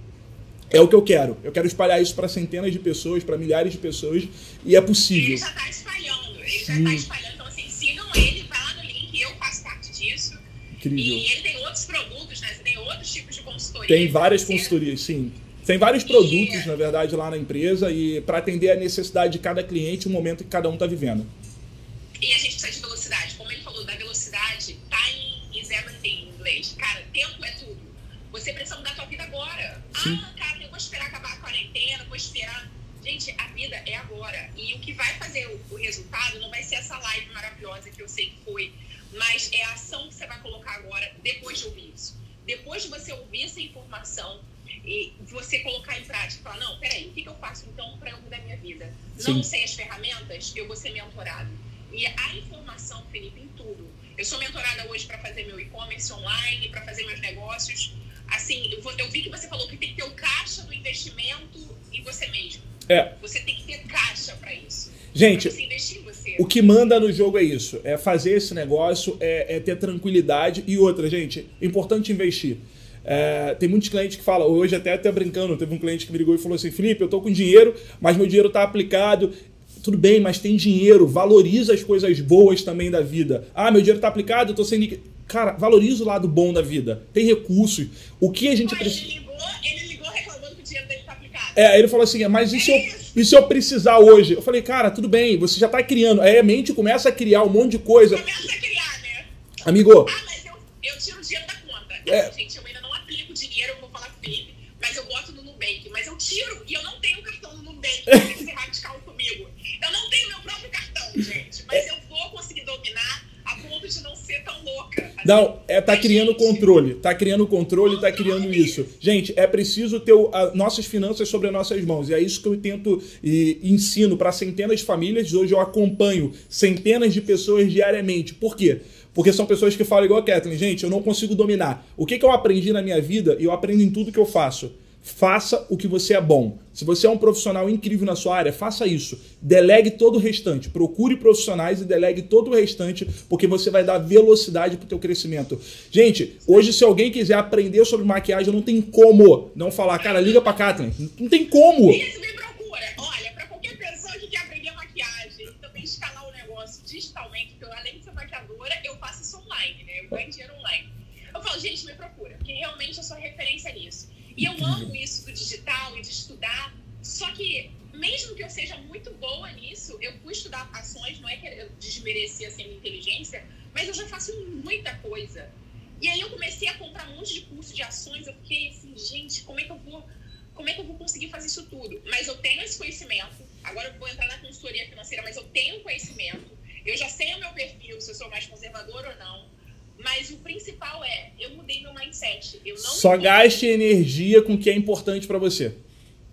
C: é o que eu quero. Eu quero espalhar isso para centenas de pessoas, para milhares de pessoas, e é possível. Ele
B: já está espalhando, ele já está espalhando. Então, assim, sigam ele, vai lá no link, eu faço parte disso.
C: Incrível.
B: E ele tem outros produtos, né? Você tem outros tipos de consultoria.
C: Tem várias consultorias, sim. Tem vários produtos, e... na verdade, lá na empresa, e para atender a necessidade de cada cliente, o momento que cada um está vivendo.
B: E a gente precisa de velocidade. Como ele falou da velocidade, time is everything em inglês. Cara, tempo é tudo. Você precisa mudar a tua vida agora. Sim. Ah, Gente, a vida é agora. E o que vai fazer o, o resultado não vai ser essa live maravilhosa que eu sei que foi, mas é a ação que você vai colocar agora depois de ouvir isso. Depois de você ouvir essa informação, E você colocar em prática, falar, não, peraí, o que, eu faço então para eu mudar minha vida?
C: Sim.
B: Não sei as ferramentas, eu vou ser mentorado. E a informação, Felipe, em tudo. Eu sou mentorada hoje para fazer meu e-commerce online, para fazer meus negócios. Assim, eu, vou- eu vi que você falou que tem que ter o caixa do investimento em você mesmo.
C: É.
B: Você tem que ter caixa para isso.
C: Gente,
B: pra você investir em você.
C: O que manda no jogo é isso, é fazer esse negócio, é, é ter tranquilidade e outra, gente, é importante investir. É, tem muitos clientes que falam, hoje até até brincando, teve um cliente que me ligou e falou assim, Felipe, eu tô com dinheiro, mas meu dinheiro tá aplicado. Tudo bem, mas tem dinheiro, valoriza as coisas boas também da vida. Ah, meu dinheiro tá aplicado, eu tô sem Cara, valoriza o lado bom da vida. Tem recursos. O que a gente
B: Mas
C: precisa.
B: ele ligou, ele ligou reclamando que o dinheiro dele tá aplicado.
C: É, aí ele falou assim, mas e se, eu, e se eu precisar hoje? Eu falei, cara, tudo bem, você já tá criando. Aí a mente começa a criar um monte de coisa.
B: Começa a criar, né?
C: Amigo,
B: Ah, mas eu, eu tiro o dinheiro da conta.
C: É.
B: Gente, eu ainda não aplico dinheiro, eu vou falar com o Felipe, mas eu boto no Nubank. Mas eu tiro e eu não tenho cartão no Nubank pra ser radical comigo. Eu não tenho meu próprio cartão, gente. Mas eu vou conseguir dominar a ponto de não ser tão louca. assim.
C: Não, é, tá criando controle. Tá criando controle, tá criando isso. Gente, é preciso ter o- a- nossas finanças sobre as nossas mãos. E é isso que eu tento e ensino para centenas de famílias. Hoje eu acompanho centenas de pessoas diariamente. Por quê? Porque são pessoas que falam igual a Kathleen, gente, eu não consigo dominar. O que, que eu aprendi na minha vida, e eu aprendo em tudo que eu faço. Faça o que você é bom. Se você é um profissional incrível na sua área, faça isso. Delegue todo o restante. Procure profissionais e delegue todo o restante, porque você vai dar velocidade para o teu crescimento. Gente, hoje se alguém quiser aprender sobre maquiagem, não tem como não falar, cara, liga para Kathleen. Não tem como.
B: Isso me procura. Olha, pra qualquer pessoa que quer aprender maquiagem e também escalar o negócio digitalmente, porque eu, além de ser maquiadora, eu faço isso online, né? Eu ganho dinheiro online. Eu falo, gente, me procura, porque realmente eu sou referência nisso. E eu amo isso do digital e de estudar. Só que, mesmo que eu seja muito boa nisso, eu fui estudar ações, não é que eu desmerecia assim, a minha inteligência, mas eu já faço muita coisa. E aí eu comecei a comprar um monte de curso de ações, eu fiquei assim, gente, como é que eu vou como é que eu vou conseguir fazer isso tudo? Mas eu tenho esse conhecimento. Agora eu vou entrar na consultoria financeira, mas eu tenho conhecimento. Eu já sei o meu perfil, se eu sou mais conservador ou não. Mas o principal é, eu mudei meu mindset. Eu não
C: Só
B: me-
C: gaste energia com o que é importante para você.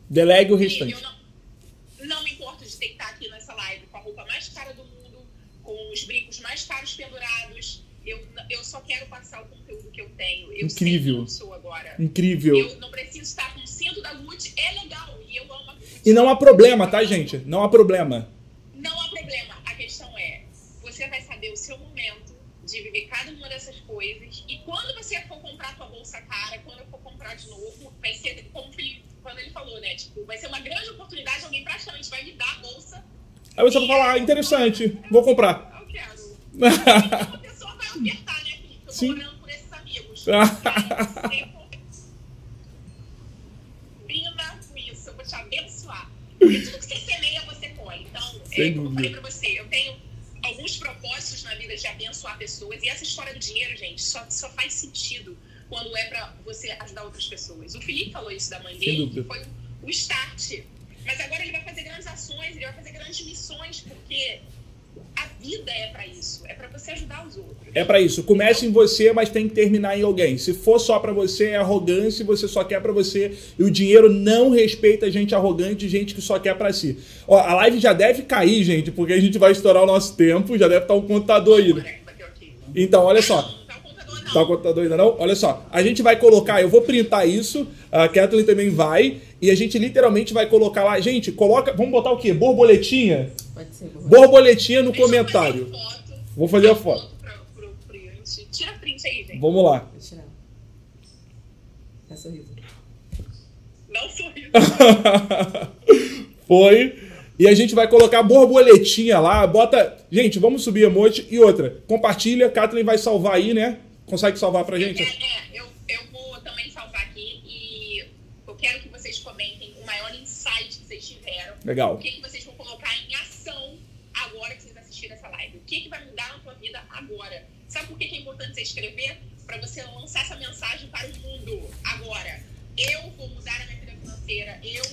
C: Delegue o restante.
B: Eu não, não me importo de ter que estar aqui nessa live com a roupa mais cara do mundo, com os brincos mais caros pendurados. Eu, eu só quero passar o conteúdo que eu tenho. Eu
C: Incrível.
B: sou agora.
C: Incrível.
B: Eu não preciso estar com o cinto da Gucci. É legal e eu amo a.
C: E não há problema, tá, gente? Não há problema.
B: Não há problema. A questão é, você vai saber o seu momento de viver cada uma dessas coisas. E quando você for comprar tua bolsa cara, quando eu for comprar de novo, vai ser como o Felipe, quando ele falou, né? Tipo, vai ser uma grande oportunidade, alguém praticamente vai me dar a bolsa.
C: Aí você vai falar, ah, interessante, vou comprar.
B: Eu quero. *laughs* Então a pessoa vai apertar, né, Felipe? Eu tô
C: Sim.
B: orando por esses amigos. *laughs* Ser Combina com isso, eu vou te abençoar. *laughs* Porque tudo que você semeia, você colhe. Então,
C: Sem
B: é, como eu falei pra você, eu tenho alguns propósitos na vida de abençoar pessoas. E essa história do dinheiro, gente, só, só faz sentido quando é pra você ajudar outras pessoas. O Felipe falou isso da mãe dele, que foi o start. Mas agora ele vai fazer grandes ações, ele vai fazer grandes missões, porque a vida é pra isso. É pra você ajudar os outros.
C: É pra isso. Comece em você, mas tem que terminar em alguém. Se for só pra você, é arrogância e você só quer pra você. E o dinheiro não respeita gente arrogante, gente que só quer pra si. Ó, a live já deve cair, gente, porque a gente vai estourar o nosso tempo. Já deve estar um contador aí. né?
B: Bateu aqui.
C: Então, olha só.
B: Não, não tá o contador, não.
C: Tá ainda não? Olha só, a gente vai colocar, eu vou printar isso, a Kathleen também vai, e a gente literalmente vai colocar lá. Gente, coloca, vamos botar o quê? Borboletinha?
D: Pode ser, Borboletinha.
C: Borboletinha no
B: Deixa
C: comentário.
B: fazer a foto.
C: Vou fazer a foto.
B: Pro, pro print. Tira print aí, gente.
C: Vamos lá.
D: Vou tirar. Dá sorriso.
B: Um sorriso. *laughs*
C: Foi. E a gente vai colocar borboletinha lá, bota. Gente, vamos subir emoji. E outra, compartilha, Kathleen vai salvar aí, né? Consegue salvar pra gente?
B: Eu quero- é, eu, eu vou também salvar aqui e eu quero que vocês comentem o maior insight que vocês tiveram.
C: Legal.
B: O que, que vocês vão colocar em ação agora que vocês assistiram essa live? O que, que vai mudar na tua vida agora? Sabe por que, que é importante você escrever? Para você lançar essa mensagem para o mundo agora. Eu vou mudar a minha vida financeira. Eu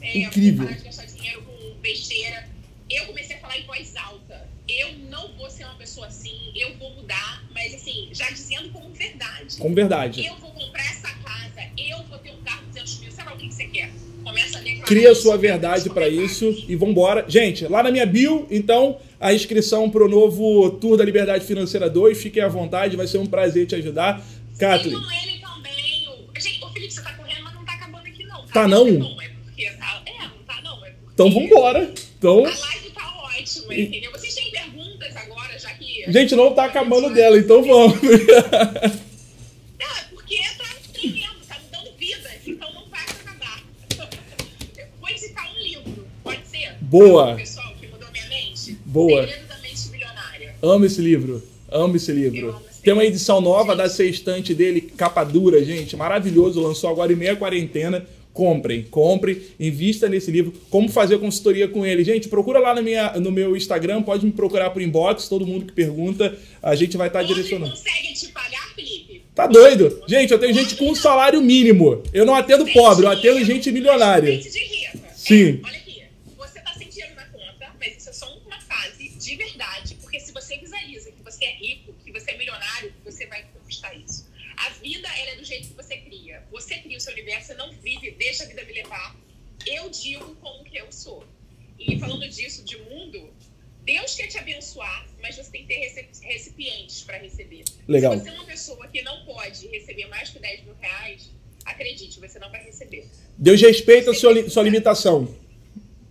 B: é,
C: Incrível.
B: vou parar de gastar dinheiro com besteira. Eu comecei a falar em voz alta. Eu não vou ser uma pessoa assim. Eu vou mudar. Mas assim, já dizendo como verdade.
C: Com verdade.
B: Eu vou comprar essa casa, eu vou ter um carro de 200 mil Começa a declarar
C: Cria
B: isso,
C: sua verdade para isso e vambora. Gente, lá na minha bio, então, a inscrição pro novo Tour da Liberdade Financeira 2. Fiquem à vontade, vai ser um prazer te ajudar. Kathleen.
B: Sigam ele também. O... Gente, ô Felipe, você tá correndo, mas não tá acabando aqui não.
C: Tá não?
B: Não, é porque tá... É, não tá não. É porque
C: Então vambora. Então,
B: A live tá ótima, entendeu? Vocês têm perguntas agora, já que...
C: gente, não tá acabando dela, então vamos.
B: Não, é porque tá tremendo, tá me dando vida, então não vai acabar. Eu vou indicar um livro, pode ser?
C: Boa.
B: Pessoal que mudou minha mente.
C: Boa.
B: Segredo da Mente Milionária.
C: Amo esse livro. Amo esse livro.
B: amo esse
C: Tem uma edição nova
B: Gente.
C: da sextante dele, capa dura, gente. Maravilhoso. Lançou agora em meia quarentena. Comprem, comprem, invista nesse livro. Como fazer consultoria com ele. Gente, procura lá na minha, no meu Instagram, pode me procurar por inbox, todo mundo que pergunta, a gente vai estar
B: Onde
C: direcionando.
B: consegue te pagar, Felipe?
C: Tá doido? Gente, eu tenho gente com um salário mínimo. Eu não atendo pobre, eu atendo gente milionária.
B: Gente de rica.
C: Sim.
B: Olha aqui, você tá sem dinheiro na conta, mas isso é só uma fase de verdade, porque se você visualiza que você é rico, que você é milionário, você vai conquistar isso. A vida, ela é do jeito que você cria. Você cria o seu universo, você não vive, deixa a vida me levar. Eu digo como que eu sou. E falando disso, de mundo, Deus quer te abençoar, mas você tem que ter recipientes para receber.
C: Legal.
B: Se você é uma pessoa que não pode receber mais que 10 mil reais, acredite, você não vai receber.
C: Deus respeita a sua, sua limitação.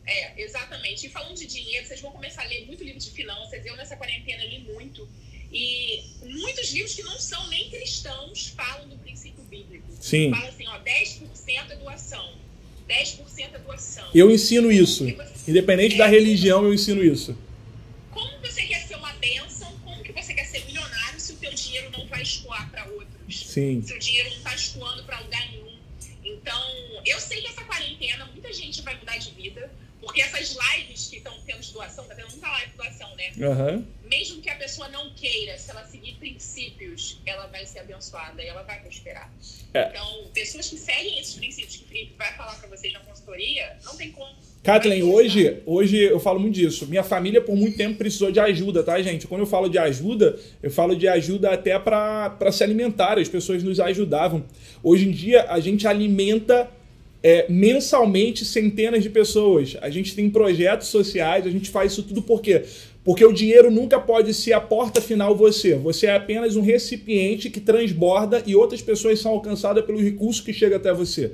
B: É, exatamente. E falando de dinheiro, vocês vão começar a ler muito livro de finanças. Eu, nessa quarentena, li muito. E muitos livros que não são nem cristãos falam do princípio bíblico.
C: Sim.
B: Fala assim, ó, 10% é doação. 10% é doação.
C: Eu ensino isso. Independente da religião, eu ensino isso.
B: Como você quer ser uma bênção? Como que você quer ser milionário se o teu dinheiro não vai escoar para outros?
C: Sim.
B: Seu dinheiro não está escoando para lugar nenhum. Então, eu sei que essa quarentena, muita gente vai mudar de vida, porque essas lives que estão tendo de doação, tá tendo muita live de doação, né?
C: Aham.
B: Mesmo que a pessoa não queira, se ela seguir princípios, ela vai ser abençoada e ela vai prosperar.
C: É.
B: Então, pessoas que seguem esses princípios que o Felipe vai falar para vocês na consultoria, não tem como.
C: Kathleen, hoje, hoje eu falo muito disso. Minha família por muito tempo precisou de ajuda, tá, gente? Quando eu falo de ajuda, eu falo de ajuda até para se alimentar. As pessoas nos ajudavam. Hoje em dia, a gente alimenta é, mensalmente centenas de pessoas. A gente tem projetos sociais, a gente faz isso tudo por quê? Porque o dinheiro nunca pode ser a porta final você. Você é apenas um recipiente que transborda e outras pessoas são alcançadas pelo recurso que chega até você.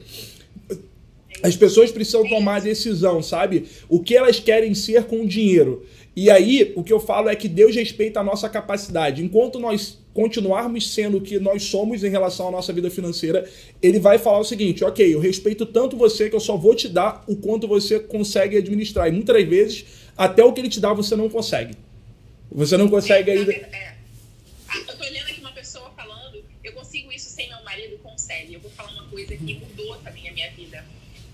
C: As pessoas precisam tomar decisão, sabe? O que elas querem ser com o dinheiro. E aí, o que eu falo é que Deus respeita a nossa capacidade. Enquanto nós continuarmos sendo o que nós somos em relação à nossa vida financeira, ele vai falar o seguinte: ok, eu respeito tanto você que eu só vou te dar o quanto você consegue administrar. E muitas vezes, até o que ele te dá, você não consegue. Você não consegue
B: É,
C: ainda.
B: é. Ah, eu tô olhando aqui uma pessoa falando, eu consigo isso sem meu marido, consegue. Eu vou falar uma coisa que mudou também a minha vida.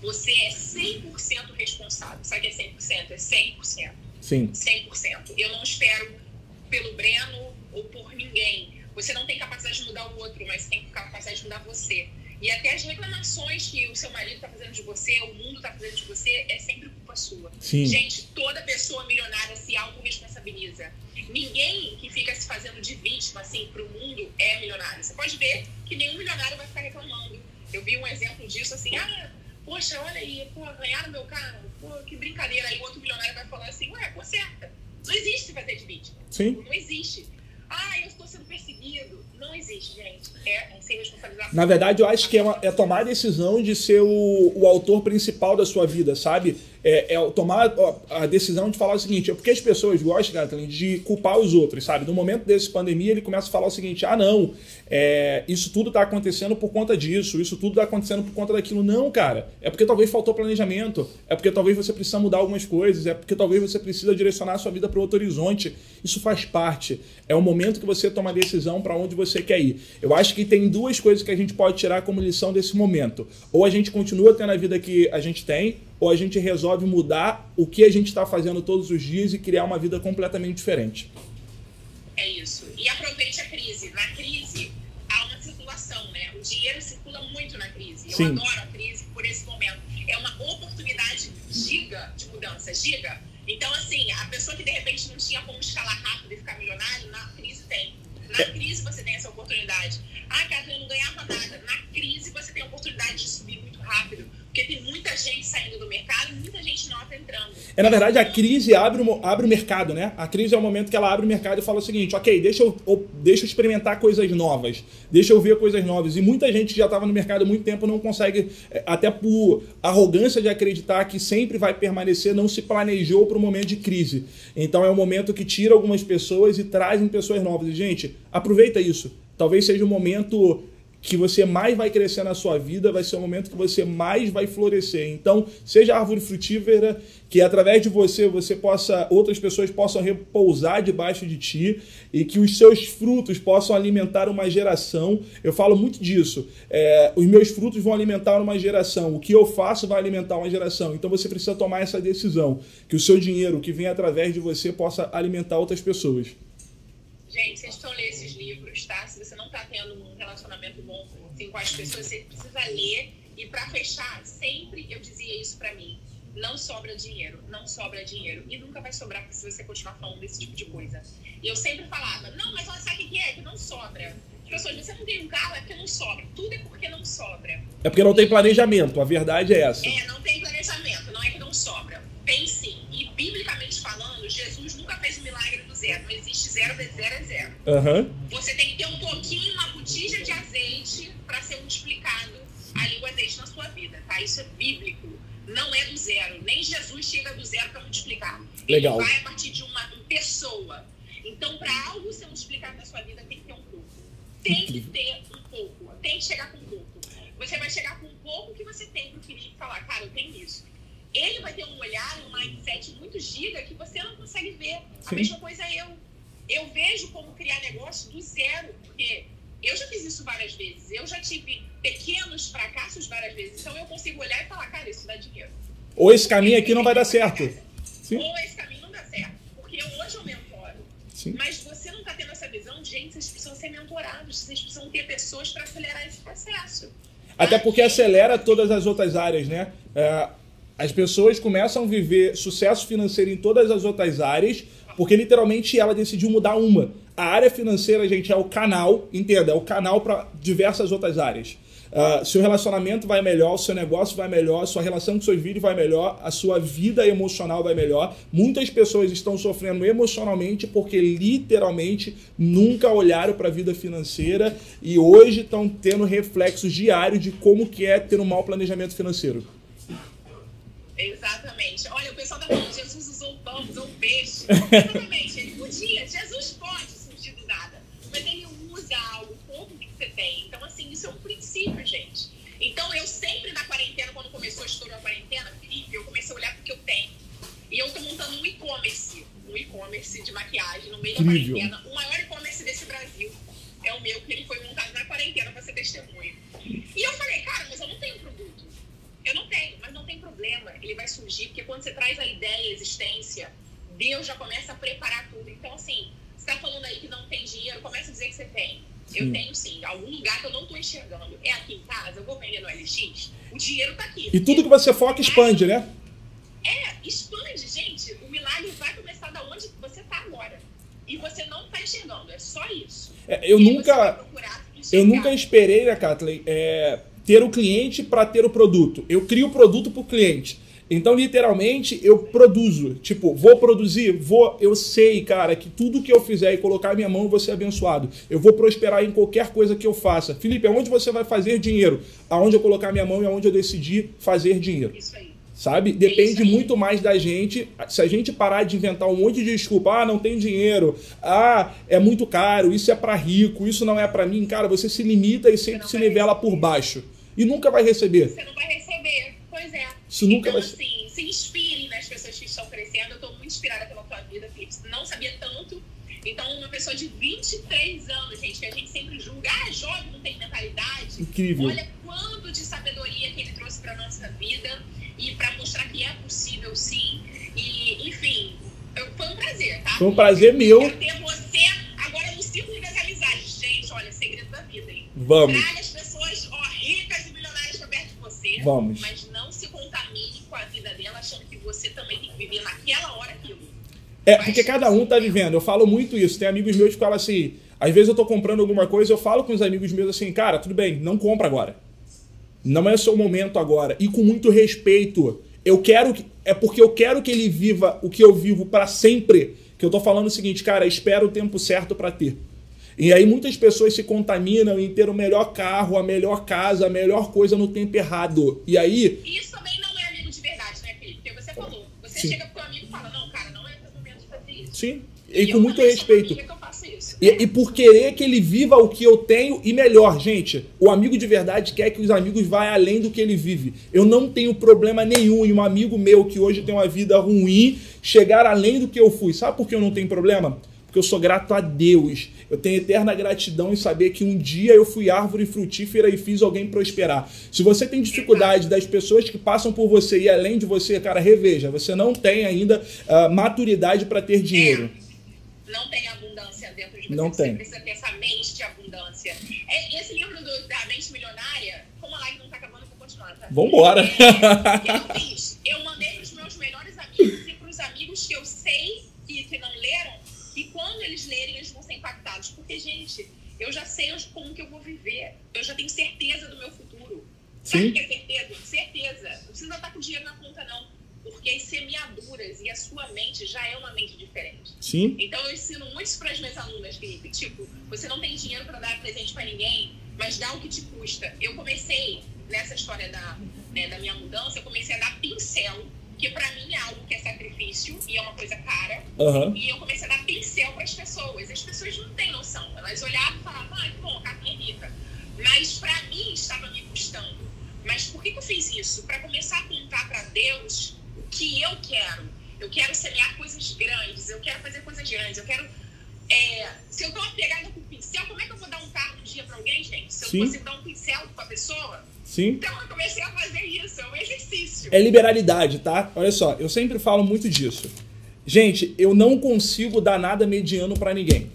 B: Você é 100% responsável. Sabe o que é 100%? É 100%.
C: Sim.
B: 100%. Eu não espero pelo Breno ou por ninguém. Você não tem capacidade de mudar o outro, mas tem capacidade de mudar você. E até as reclamações que o seu marido está fazendo de você, o mundo está fazendo de você, é sempre culpa sua.
C: Sim.
B: Gente, toda pessoa milionária se autorresponsabiliza. Ninguém que fica se fazendo de vítima, assim, pro mundo é milionário. Você pode ver que nenhum milionário vai ficar reclamando. Eu vi um exemplo disso, assim, ah, poxa, olha aí, pô, ganharam meu carro, pô, que brincadeira. Aí o outro milionário vai falar assim, ué, conserta. Não existe fazer de vítima.
C: Sim.
B: Não existe. Ah, eu estou sendo perseguido. Não existe, gente. É, ser responsabilizar.
C: Na verdade, eu acho que é, uma- é tomar a decisão de ser o, o autor principal da sua vida, sabe? É, é tomar a decisão de falar o seguinte: é porque as pessoas gostam, Kathleen, de culpar os outros, sabe? No momento desse pandemia, ele começa a falar o seguinte: ah, não, é, isso tudo tá acontecendo por conta disso, isso tudo tá acontecendo por conta daquilo. Não, cara. É porque talvez faltou planejamento, é porque talvez você precisa mudar algumas coisas, é porque talvez você precisa direcionar a sua vida para outro horizonte. Isso faz parte. É o momento que você toma a decisão para onde você quer ir. Eu acho que tem duas coisas que a gente pode tirar como lição desse momento. Ou a gente continua tendo a vida que a gente tem, ou a gente resolve mudar o que a gente está fazendo todos os dias e criar uma vida completamente diferente.
B: É isso. E aproveite a crise. Na crise, há uma circulação, né? O dinheiro circula muito na crise. Eu
C: Sim.
B: adoro a crise por esse momento. É uma oportunidade giga de mudança, giga. Então, assim, a pessoa que de repente não tinha como escalar rápido e ficar milionário, na crise tem. Na crise você tem essa oportunidade. Ah, Catherine, eu não ganhava nada. Na crise você tem a oportunidade de subir muito rápido. Porque tem muita gente saindo do mercado e muita gente nova entrando.
C: É, na verdade, a crise abre o, abre o mercado, né? A crise é o momento que ela abre o mercado e fala o seguinte: ok, deixa eu, ou- deixa eu experimentar coisas novas, deixa eu ver coisas novas. E muita gente que já estava no mercado há muito tempo não consegue, eh, até por arrogância de acreditar que sempre vai permanecer, não se planejou para o momento de crise. Então é um momento que tira algumas pessoas e trazem pessoas novas. E, gente, aproveita isso. Talvez seja o momento que você mais vai crescer na sua vida, vai ser o momento que você mais vai florescer. Então, seja árvore frutífera, que através de você você possa outras pessoas possam repousar debaixo de ti e que os seus frutos possam alimentar uma geração. Eu falo muito disso. É, os meus frutos vão alimentar uma geração. O que eu faço vai alimentar uma geração. Então você precisa tomar essa decisão, que o seu dinheiro que vem através de você possa alimentar outras pessoas.
B: Gente, vocês precisam ler esses livros, tá? Se você não tá tendo um relacionamento bom assim, com as pessoas, você precisa ler. E pra fechar, sempre eu dizia isso pra mim. Não sobra dinheiro, não sobra dinheiro. E nunca vai sobrar se você continuar falando desse tipo de coisa. E eu sempre falava, não, mas olha, sabe o que é? Que não sobra. As pessoas, você não tem um carro, é porque não sobra. Tudo é porque não sobra.
C: É porque não tem planejamento, a verdade é essa.
B: É, não tem planejamento, não é que não sobra. Tem sim. E biblicamente falando, Jesus nunca fez um milagre zero. Não existe zero vezes zero é zero.
C: Aham.
B: Você tem que ter um pouquinho, uma botija de azeite para ser multiplicado ali o azeite na sua vida, tá? Isso é bíblico. Não é do zero. Nem Jesus chega do zero para multiplicar.
C: Legal.
B: Ele vai a partir de uma pessoa. Então, para algo ser multiplicado na sua vida, tem que ter um pouco. Tem que ter um pouco. Tem que chegar com um pouco. Você vai chegar com um pouco que você tem pro Felipe falar, cara, eu tenho isso. Ele vai ter um olhar, um mindset muito giga que você não consegue ver. A
C: Sim.
B: mesma coisa eu. Eu vejo como criar negócio do zero, porque eu já fiz isso várias vezes. Eu já tive pequenos fracassos várias vezes. Então eu consigo olhar e falar, cara, isso dá dinheiro.
C: Ou esse caminho aqui não vai dar certo. Sim.
B: Ou esse caminho não dá certo. Porque hoje eu mentoro.
C: Sim.
B: Mas você não está tendo essa visão, gente, vocês precisam ser mentorados, vocês precisam ter pessoas para acelerar esse processo.
C: Até porque acelera todas as outras áreas, né? É, as pessoas começam a viver sucesso financeiro em todas as outras áreas, porque literalmente ela decidiu mudar uma. A área financeira, gente, é o canal, entenda, é o canal para diversas outras áreas. Ah, seu relacionamento vai melhor, seu negócio vai melhor, sua relação com seus filhos vai melhor, a sua vida emocional vai melhor. Muitas pessoas estão sofrendo emocionalmente porque literalmente nunca olharam para a vida financeira e hoje estão tendo reflexos diários de como que é ter um mau planejamento financeiro.
B: Exatamente. Olha, o pessoal tá falando, Jesus usou o pão, usou o peixe. *laughs* Exatamente, ele podia. Jesus pode surgir do nada, mas ele usa algo pouco que você tem. Então, assim, isso é um princípio, gente. Então, eu sempre na quarentena, quando começou a estourar a quarentena, Felipe, eu comecei a olhar porque eu tenho. E eu tô montando um e-commerce, um e-commerce de maquiagem no meio
C: Incrível.
B: da quarentena. O maior e-commerce desse Brasil é o meu, que ele foi montado na quarentena pra ser testemunho. E eu falei, cara, mas eu não tenho produto. Eu não tenho, tem problema. Ele vai surgir, porque quando você traz a ideia, a existência, Deus já começa a preparar tudo. Então, assim, você tá falando aí que não tem dinheiro, começa a dizer que você tem. Eu
C: Sim.
B: tenho sim. Algum lugar que eu não tô enxergando. É aqui em casa, eu vou vender no LX, o dinheiro tá aqui.
C: E tudo que você foca expande, né?
B: É, expande, gente. O milagre vai começar da onde você tá agora. E você não tá enxergando, é só isso.
C: É, eu
B: E
C: nunca, eu nunca esperei, né, Kathleen, é, ter o cliente para ter o produto. Eu crio o produto para o cliente. Então, literalmente, eu produzo. Tipo, vou produzir? Vou. Eu sei, cara, que tudo que eu fizer e colocar a minha mão, eu vou ser abençoado. Eu vou prosperar em qualquer coisa que eu faça. Felipe, aonde você vai fazer dinheiro? Aonde eu colocar minha mão e aonde eu decidir fazer dinheiro.
B: Isso aí.
C: Sabe? Depende
B: isso aí.
C: muito mais da gente. Se a gente parar de inventar um monte de desculpa, ah, não tem dinheiro, ah, é muito caro, isso é pra rico, isso não é pra mim, cara, você se limita e sempre se nivela por baixo. E nunca vai receber.
B: Você não vai receber. Pois é.
C: Isso nunca
B: então,
C: vai ser-
B: assim, se inspirem nas pessoas que estão crescendo. Eu tô muito inspirada pela tua vida, Felipe. Não sabia tanto. Então, uma pessoa de 23 anos, gente, que a gente sempre julga, ah, jovem, não tem mentalidade.
C: Incrível.
B: Olha quanto de sabedoria que ele trouxe pra nossa vida e pra mostrar que é possível sim. E, enfim, eu- foi um prazer, tá?
C: Foi um prazer meu.
B: Quero ter você agora no círculo das amizades. Gente, olha, segredo da vida, hein?
C: Vamos.
B: Traga
C: Vamos.
B: Mas não se contamine com a vida dela achando que você também tem que viver naquela hora aquilo.
C: É, porque cada um tá vivendo. Eu falo muito isso. Tem amigos meus que falam assim. Às vezes eu tô comprando alguma coisa, eu falo com os amigos meus assim, cara, tudo bem, não compra agora. Não é o seu momento agora. E com muito respeito. Eu quero que. É porque eu quero que ele viva o que eu vivo para sempre. Que eu tô falando o seguinte, cara, espera o tempo certo para ter. E aí muitas pessoas se contaminam em ter o melhor carro, a melhor casa, a melhor coisa no tempo errado. E aí.
B: Isso também não é amigo de verdade, né, Felipe? Porque você falou. Você
C: Sim.
B: chega pro amigo e fala, não, cara, não é teu momento de fazer isso.
C: Sim. E,
B: eu
C: com muito respeito.
B: que eu faço isso,
C: E,
B: né?
C: e por querer que ele viva o que eu tenho e melhor, gente. O amigo de verdade quer que os amigos vá além do que ele vive. Eu não tenho problema nenhum em um amigo meu que hoje tem uma vida ruim chegar além do que eu fui. Sabe por que eu não tenho problema? Porque eu sou grato a Deus. Eu tenho eterna gratidão em saber que um dia eu fui árvore frutífera e fiz alguém prosperar. Se você tem dificuldade das pessoas que passam por você e além de você, cara, reveja. Você não tem ainda ah, maturidade para ter dinheiro.
B: Não tem abundância dentro de você.
C: Não
B: você
C: tem.
B: precisa ter essa mente de abundância. É, esse livro do- da mente milionária, como a live não tá acabando, eu vou continuar, tá?
C: Vambora!
B: É, o *laughs* que eu fiz? Eu mandei pros meus melhores amigos e pros amigos que eu sei que, que não leram, e quando eles lerem, eles vão ser impactados. Porque, gente, eu já sei como que eu vou viver. Eu já tenho certeza do meu futuro. Sabe
C: Sim.
B: o que é certeza? Certeza. Não precisa estar com dinheiro na conta, não. Porque as semeaduras e a sua mente já é uma mente diferente.
C: Sim.
B: Então eu ensino muito isso para as minhas alunas, Felipe. Tipo, você não tem dinheiro para dar presente para ninguém, mas dá o que te custa. Eu comecei nessa história da, né, da minha mudança, eu comecei a dar pincel, que para mim é algo que é sacrifício e é uma coisa cara.
C: Aham.
B: E eu comecei a dar pincel para as pessoas. As pessoas não têm noção. Elas olhavam e falavam, ah, que bom, capinha rica. Mas para mim estava me custando. Mas por que, que eu fiz isso? Para começar a contar para Deus o que eu quero. Eu quero semear coisas grandes, eu quero fazer coisas grandes, eu quero. É, se eu tô apegada com pincel, como é que eu vou dar um carro um dia para alguém, gente? Se eu
C: Sim.
B: consigo dar um pincel para a pessoa?
C: Sim.
B: Então eu comecei a fazer isso, é um exercício.
C: É liberalidade, tá? Olha só, eu sempre falo muito disso. Gente, eu não consigo dar nada mediano pra ninguém.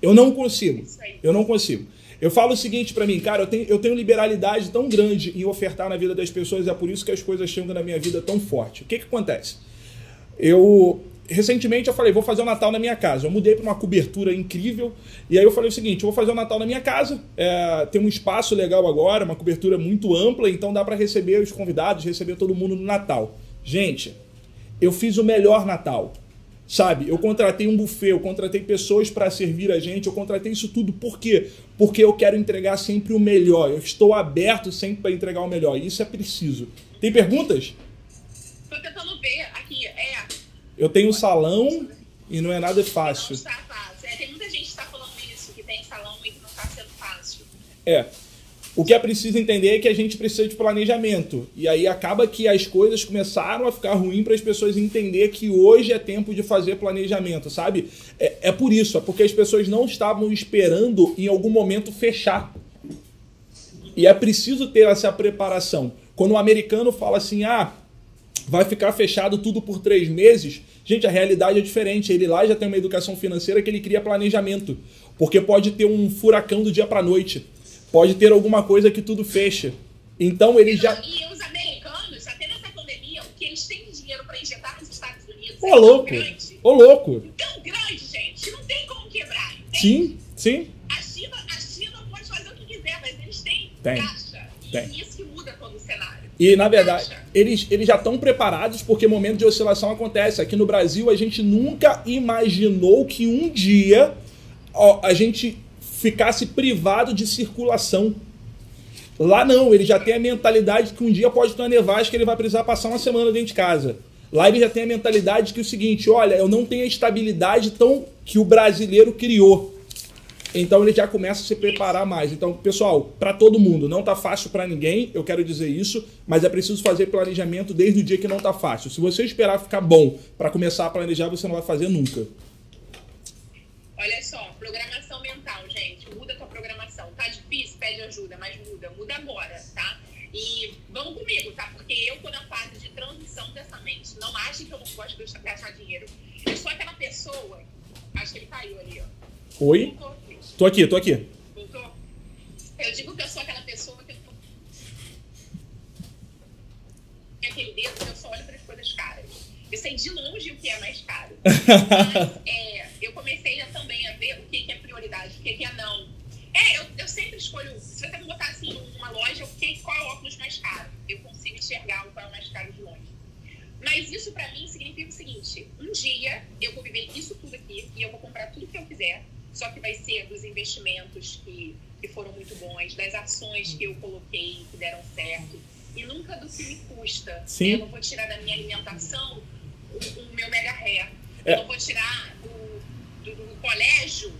C: Eu não consigo. Eu não consigo. Eu falo o seguinte pra mim, cara, eu tenho, eu tenho liberalidade tão grande em ofertar na vida das pessoas, é por isso que as coisas chegam na minha vida tão forte. O que que acontece? Eu recentemente eu falei, vou fazer o Natal na minha casa. Eu mudei para uma cobertura incrível e aí eu falei o seguinte, eu vou fazer o Natal na minha casa. É, tem um espaço legal agora, uma cobertura muito ampla, então dá para receber os convidados, receber todo mundo no Natal. Gente, eu fiz o melhor Natal. Sabe, eu contratei um buffet, eu contratei pessoas para servir a gente, eu contratei isso tudo. Por quê? Porque eu quero entregar sempre o melhor. Eu estou aberto sempre para entregar o melhor. E isso é preciso. Tem perguntas?
B: Tô tentando ver.
C: Eu tenho salão e não é nada
B: Não
C: fácil.
B: está fácil. É, tem muita gente que está falando isso, que tem salão e que não está sendo fácil.
C: É. O que é preciso entender é que a gente precisa de planejamento. E aí acaba que as coisas começaram a ficar ruim para as pessoas entender que hoje é tempo de fazer planejamento, sabe? É, é por isso, é porque as pessoas não estavam esperando em algum momento fechar. E é preciso ter essa preparação. Quando o americano fala assim, ah, vai ficar fechado tudo por três meses, gente, a realidade é diferente. Ele lá já tem uma educação financeira que ele cria planejamento. Porque pode ter um furacão do dia para noite. Pode ter alguma coisa que tudo fecha. Então ele já.
B: E os americanos, até nessa pandemia, o que eles têm de dinheiro para injetar nos Estados Unidos
C: Ô,
B: é
C: louco!
B: grande.
C: Ô, louco!
B: Tão grande, gente. Não tem como quebrar. entende?
C: Sim, sim.
B: A China, a China pode fazer o que quiser, mas eles têm
C: Tem.
B: caixa. E
C: Tem.
B: isso que muda todo o cenário.
C: E na verdade,
B: Caixa.
C: Eles, eles já estão preparados porque momento de oscilação acontece. Aqui no Brasil, a gente nunca imaginou que um dia ó, a gente ficasse privado de circulação. Lá não, ele já tem a mentalidade que um dia pode ter uma nevasca que ele vai precisar passar uma semana dentro de casa. Lá ele já tem a mentalidade que é o seguinte, olha, eu não tenho a estabilidade tão que o brasileiro criou. Então ele já começa a se preparar mais. Então, pessoal, para todo mundo, não tá fácil para ninguém, eu quero dizer isso, mas é preciso fazer planejamento desde o dia que não tá fácil. Se você esperar ficar bom para começar a planejar, você não vai fazer nunca.
B: Olha só, programação mental, gente. Muda a tua programação. Tá difícil? Pede ajuda, mas muda. Muda agora, tá? E vamos comigo, tá? Porque eu tô na fase de transição dessa mente. Não ache que eu não gosto de gastar dinheiro. Eu sou aquela pessoa. Acho que ele caiu ali, ó.
C: Oi?
B: Voltou, Cris?
C: Tô aqui, tô aqui.
B: Voltou? Eu digo que eu sou aquela pessoa que eu tô... Aquele dedo que eu só olho para as coisas caras. Eu sei de longe o que é mais caro. *laughs* Mas é, eu comecei a, também a ver o que, que é prioridade, o que, que é não. É, eu, eu sempre escolho. Se você me botar assim numa loja, eu sei qual é o óculos mais caro. Eu consigo enxergar qual é o mais caro de longe. Mas isso pra mim significa o seguinte: um dia eu vou viver isso tudo aqui e eu vou comprar tudo que eu quiser, só que vai ser dos investimentos que, que foram muito bons, das ações que eu coloquei que deram certo, e nunca do que me custa.
C: Sim.
B: Eu não vou tirar da minha alimentação o, o meu mega ré.
C: É.
B: Eu não vou tirar do, do, do colégio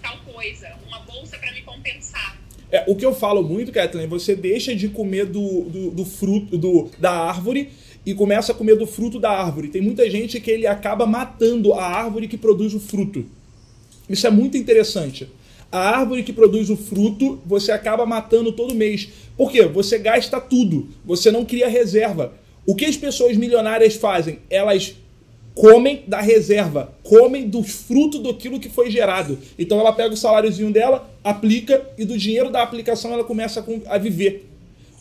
B: tal coisa, uma bolsa pra me compensar.
C: É, o que eu falo muito, Kathleen, você deixa de comer do, do, do fruto do, da árvore e começa a comer do fruto da árvore. Tem muita gente que ele acaba matando a árvore que produz o fruto. Isso é muito interessante. A árvore que produz o fruto, você acaba matando todo mês. Por quê? Você gasta tudo. Você não cria reserva. O que as pessoas milionárias fazem? Elas comem da reserva, comem dos frutos daquilo que foi gerado. Então ela pega o saláriozinho dela, aplica e do dinheiro da aplicação ela começa a com- a viver.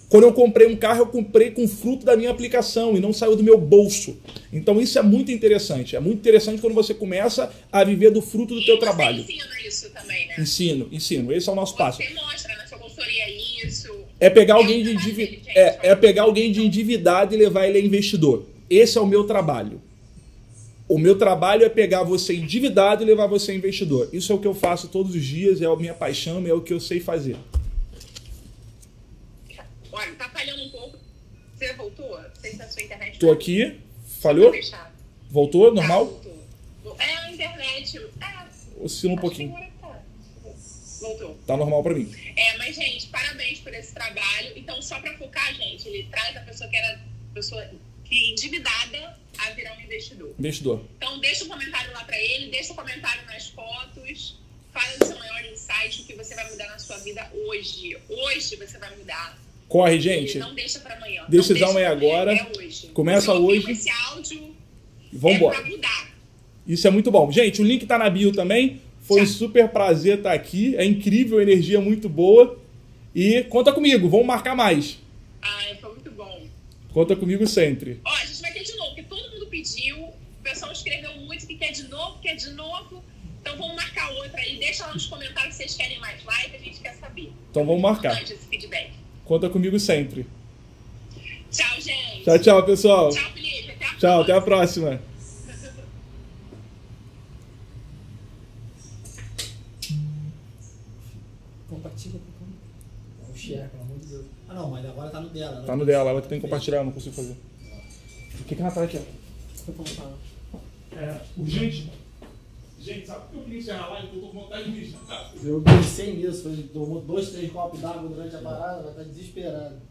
C: Quando eu comprei um carro, eu comprei com fruto da minha aplicação e não saiu do meu bolso. Então isso é muito interessante. É muito interessante quando você começa a viver do fruto do
B: e
C: teu
B: você
C: trabalho.
B: ensina isso também, né?
C: Ensino, ensino. Esse é o nosso passo.
B: Você mostra na sua consultoria isso.
C: É pegar
B: É
C: alguém de
B: trabalho
C: endivi-
B: dele, gente,
C: é, é pegar alguém de endividado e levar ele a investidor. Esse é o meu trabalho. O meu trabalho é pegar você endividado e levar você a investidor. Isso é o que eu faço todos os dias, é a minha paixão, é o que eu sei fazer.
B: Olha, tá falhando um pouco. Você voltou? Se a sua internet
C: Tô
B: tá-
C: aqui, falhou?
B: tá.
C: Voltou?
B: Tá,
C: Normal?
B: voltou. É a internet. É,
C: Oscila um pouquinho.
B: tá. Voltou.
C: Tá normal pra mim.
B: É, mas, gente, parabéns por esse trabalho. Então, só pra focar, gente, ele traz a pessoa que era pessoa que endividada a virar um investidor.
C: Investidor.
B: Então, deixa um comentário lá pra ele, deixa um comentário nas fotos, fala do seu maior insight, o que você vai mudar na sua vida hoje. Hoje você vai mudar.
C: Corre, gente.
B: não deixa pra amanhã.
C: Decisão é agora.
B: É hoje.
C: Começa hoje.
B: Esse áudio
C: Vambora.
B: é.
C: Isso é muito bom. Gente, o link tá na bio também. Foi um super prazer estar aqui. É incrível, energia muito boa. E conta comigo, vamos marcar mais.
B: Ah, foi muito bom.
C: Conta comigo sempre.
B: Ó, a gente vai ter de novo, porque todo mundo pediu. O pessoal escreveu muito que quer de novo, quer de novo. Então vamos marcar outra aí. Deixa lá nos comentários se vocês querem mais live, a gente quer saber.
C: Então vamos marcar.
B: Esse feedback.
C: Conta comigo sempre.
B: Tchau, gente.
C: Tchau, tchau, pessoal.
B: Tchau, Felipe. Até a
C: Tchau, até a
B: próxima.
D: Compartilha com o share, pelo amor de Deus. Ah não, mas agora tá no dela. né?
C: Tá no dela, ela que tem que compartilhar, eu não consigo fazer. O que que ela tá aqui? É, urgente. Gente, sabe por que eu queria encerrar a live? Eu tô com vontade de mijar.
D: Eu pensei nisso, foi, tomou dois, três copos d'água durante a parada, vai estar desesperado.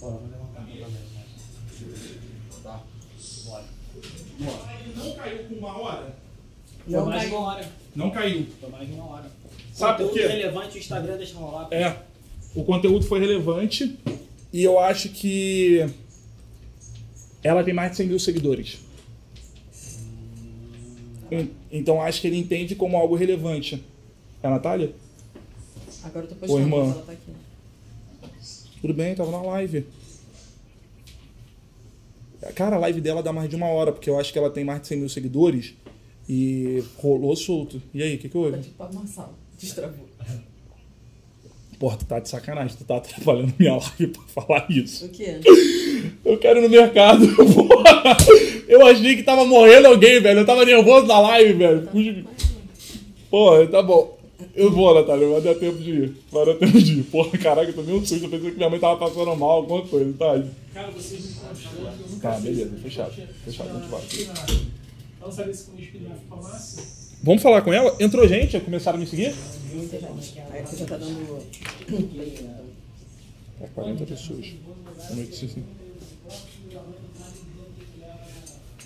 D: Bora, vou levantar pra né? Tá, bora.
C: Não caiu com uma hora?
D: Foi mais de uma hora.
C: Não caiu.
D: Foi mais de uma hora.
C: Sabe por
D: Conteúdo
C: quê?
D: relevante, o Instagram deixa rolar.
C: É. O conteúdo foi relevante e eu acho que ela tem mais de 100 mil seguidores. En- Então acho que ele entende como algo relevante. É a Natália?
E: Agora eu tô
C: Oi,
E: postando,
C: irmã.
E: ela tá aqui.
C: Tudo bem, tava na live. Cara, a live dela dá mais de uma hora, porque eu acho que ela tem mais de 100 mil seguidores e rolou solto. E aí, o que, que
E: Tá
C: houve?
E: tipo pra Marçal. Destravou.
C: Porra, tu tá de sacanagem, tu tá atrapalhando minha live pra falar isso.
E: O quê?
C: Eu quero ir no mercado, *laughs* porra. Eu achei que tava morrendo alguém, velho. Eu tava nervoso na live, velho. Fugi. Porra, tá bom. Eu vou, Natália, vai dar tempo de ir. Vai dar tempo de ir. Porra, caraca, eu tomei um susto. Eu pensei que minha mãe tava passando mal, alguma coisa, tá?
F: Cara, vocês
C: Tá, beleza, fechado. Fechado, a gente vai.
F: Ela sabia se com o espinafre com a massa?
C: Vamos falar com ela? Entrou gente? Já começaram a me seguir?
E: Muita gente. Aí você já tá dando.
C: É 40 pessoas. Boa noite, sim, sim.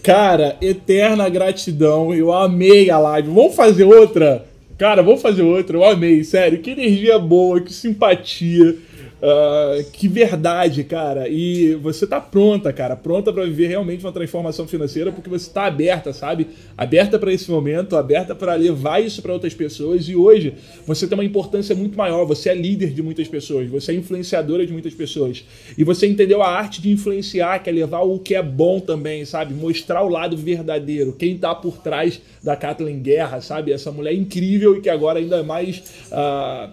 C: Cara, eterna gratidão. Eu amei a live. Vamos fazer outra? Cara, vamos fazer outra. Eu amei, sério. Que energia boa, que simpatia. Ah, que verdade, cara. E você tá pronta, cara, pronta pra viver realmente uma transformação financeira porque você tá aberta, sabe? Aberta pra esse momento, aberta pra levar isso pra outras pessoas e hoje você tem uma importância muito maior, você é líder de muitas pessoas, você é influenciadora de muitas pessoas. E você entendeu a arte de influenciar, que é levar o que é bom também, sabe? Mostrar o lado verdadeiro, quem tá por trás da Kathleen Guerra, sabe? Essa mulher incrível e que agora ainda é mais ah,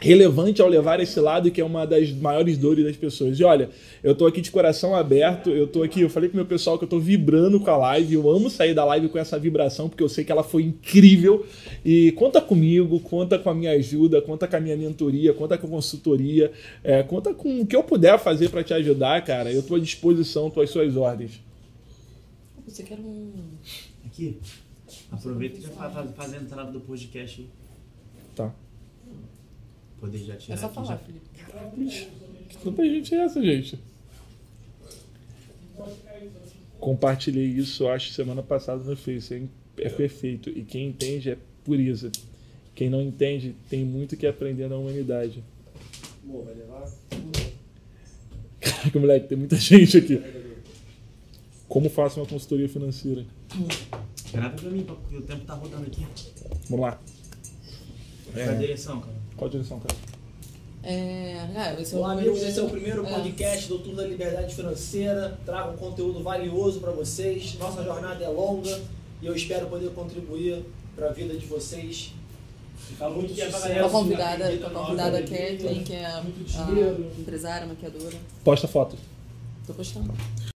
C: relevante ao levar esse lado que é uma das maiores dores das pessoas. E olha, eu tô aqui de coração aberto, eu tô aqui, eu falei pro meu pessoal que eu tô vibrando com a live, eu amo sair da live com essa vibração, porque eu sei que ela foi incrível. E conta comigo, conta com a minha ajuda, conta com a minha mentoria, conta com a consultoria, é, conta com o que eu puder fazer para te ajudar, cara. Eu tô à disposição, tô às suas ordens.
E: Você quer um.
G: Aqui. Aproveita e já faz, faz, faz a entrada do podcast aí.
C: Tá.
G: Poder já tirar
E: É só
G: aqui
E: falar,
G: já.
E: Felipe.
C: Quanta gente é essa, gente? Compartilhei isso, acho, semana passada no Face. É, é perfeito. E quem entende é pureza. Quem não entende tem muito que aprender na humanidade.
D: Amor, vai levar?
C: Caraca, moleque, tem muita gente aqui. Como faço uma consultoria financeira?
G: Grava pra mim, porque o tempo tá rodando aqui.
C: Vamos lá.
G: Qual a direção, cara?
C: Qual a direção, cara?
E: É. Ah, esse é o
H: amigos, esse é o primeiro
E: É.
H: podcast do Tour da Liberdade Financeira. Trago um conteúdo valioso para vocês. Nossa jornada é longa e eu espero poder contribuir para a vida de vocês.
D: Fica muito
H: a
D: sucesso.
E: Com a convidada, a
H: na
E: convidada
H: nossa
E: Kathleen, que é
F: Muito
E: a empresária, maquiadora.
C: Posta foto.
E: Tô postando.